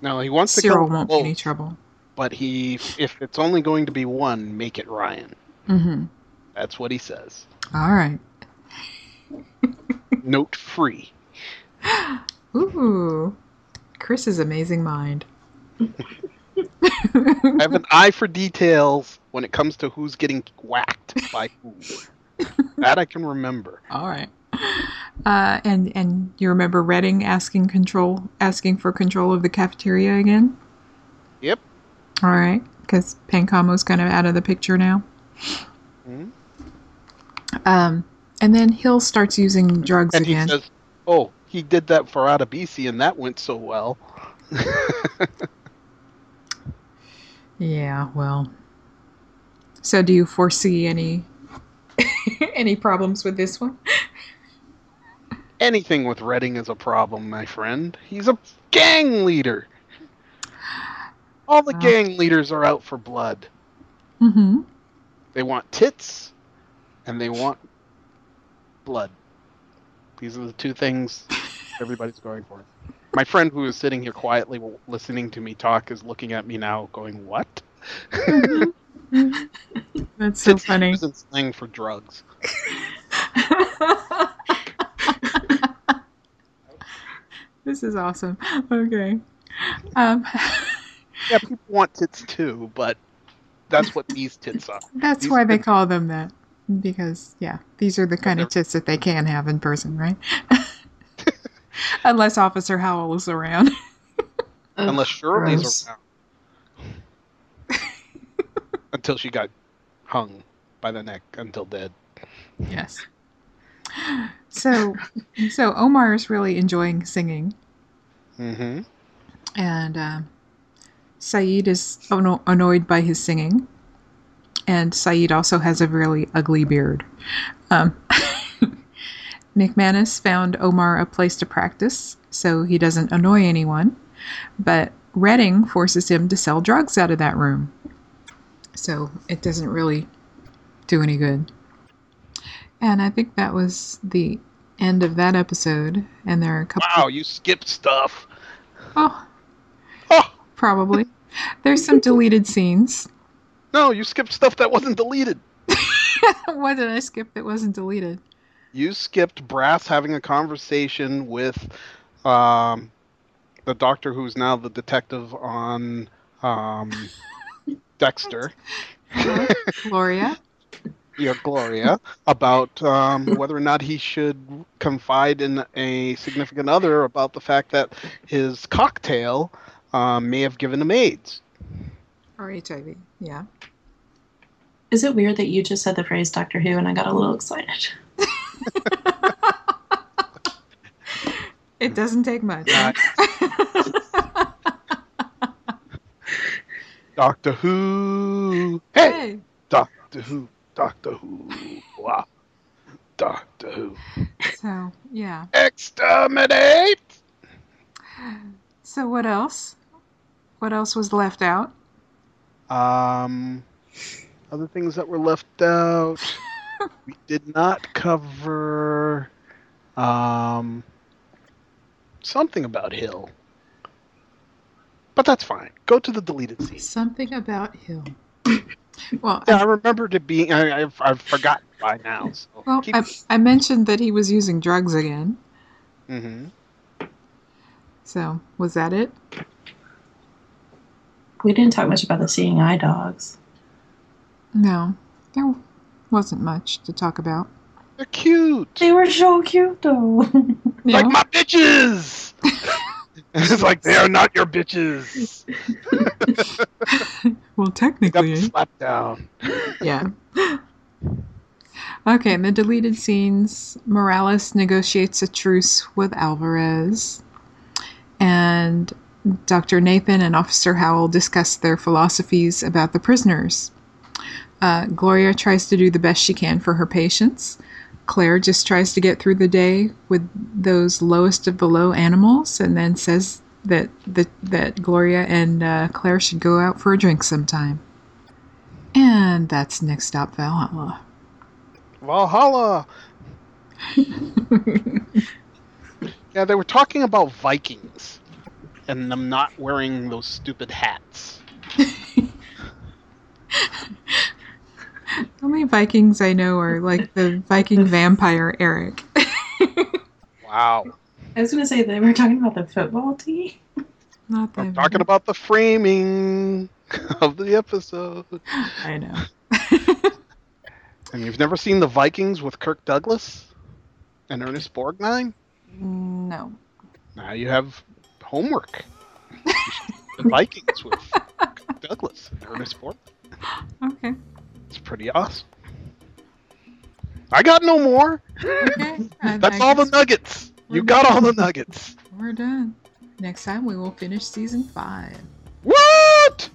no, he wants to Cyril kill won't both, any trouble. but he, if it's only going to be one, make it Ryan. Mm-hmm. That's what he says. All right. Note free. Ooh, Chris's amazing mind. I have an eye for details when it comes to who's getting whacked by who. that I can remember. All right. Uh, and and you remember Redding asking control, asking for control of the cafeteria again. Yep. All right, because Pancamo's kind of out of the picture now. Mhm. Um, and then Hill starts using drugs And he again. says, "Oh, he did that for Adebisi, and that went so well." yeah, well. So, do you foresee any any problems with this one? Anything with Redding is a problem, my friend. He's a gang leader. All the Wow. gang leaders are out for blood. Mm-hmm. They want tits, and they want blood. These are the two things everybody's going for. My friend who is sitting here quietly listening to me talk is looking at me now, going, "What?" That's so Tits funny. slang for drugs. this is awesome. Okay. Um, Yeah, people want tits too, but that's what these tits are. that's These why they tits- call them that. Because, yeah, these are the kind of tits that they can have in person, right? Unless Officer Howell is around. Unless Shirley's gross. around. until she got hung by the neck until dead. yes. So, so Omar is really enjoying singing, Mm-hmm. and um Sayid is anno- annoyed by his singing, and Sayid also has a really ugly beard. Um, McManus found Omar a place to practice so he doesn't annoy anyone, but Redding forces him to sell drugs out of that room. So it doesn't really do any good. And I think that was the end of that episode. And there are a couple. Wow, you skipped stuff. Oh, Oh probably. There's some deleted scenes. no, you skipped stuff that wasn't deleted. what did I skip that wasn't deleted? You skipped Brass having a conversation with um, the doctor who's now the detective on um, Dexter. Gloria. Yeah, Gloria, about um, whether or not he should confide in a significant other about the fact that his cocktail um, may have given him AIDS. Or HIV. Yeah. Is it weird that you just said the phrase Doctor Who and I got a little excited? It doesn't take much. Uh, Doctor Who. Hey, hey. Doctor Who. Doctor Who. Wow. Doctor Who. So, yeah. Exterminate! So, what else? What else was left out? Um, other things that were left out. we did not cover um something about Hill. But that's fine. Go to the deleted scenes. Something about Hill. Well, Yeah, I, I remembered it being. I, I've, I've forgotten by now. So well keep- I, I mentioned that he was using drugs again. Mm-hmm. So, was that it? We didn't talk much about the seeing eye dogs. No, there wasn't much to talk about. They're cute. They were so cute though. Yeah. Like my bitches. it's like they are not your bitches. Well, technically, slap down. yeah. Okay, in the deleted scenes, Morales negotiates a truce with Alvarez, and Dr. Nathan and Officer Howell discuss their philosophies about the prisoners. Uh, Gloria tries to do the best she can for her patients. Claire just tries to get through the day with those lowest of the low animals, and then says that that, that Gloria and uh, Claire should go out for a drink sometime. And that's next stop Valhalla. Valhalla. Yeah, they were talking about Vikings and them not wearing those stupid hats. The only Vikings I know are like the Viking vampire Eric. Wow. I was gonna say they were talking about the football team. Not the I'm talking about the framing of the episode. I know. And you've never seen the Vikings with Kirk Douglas? And Ernest Borgnine? No. Now you have homework. the Vikings with Kirk Douglas and Ernest Borgnine. Okay. It's pretty awesome. I got no more. Okay. I- That's I all the guess nuggets. You got all the nuggets. We're done. Next time we will finish season five. What?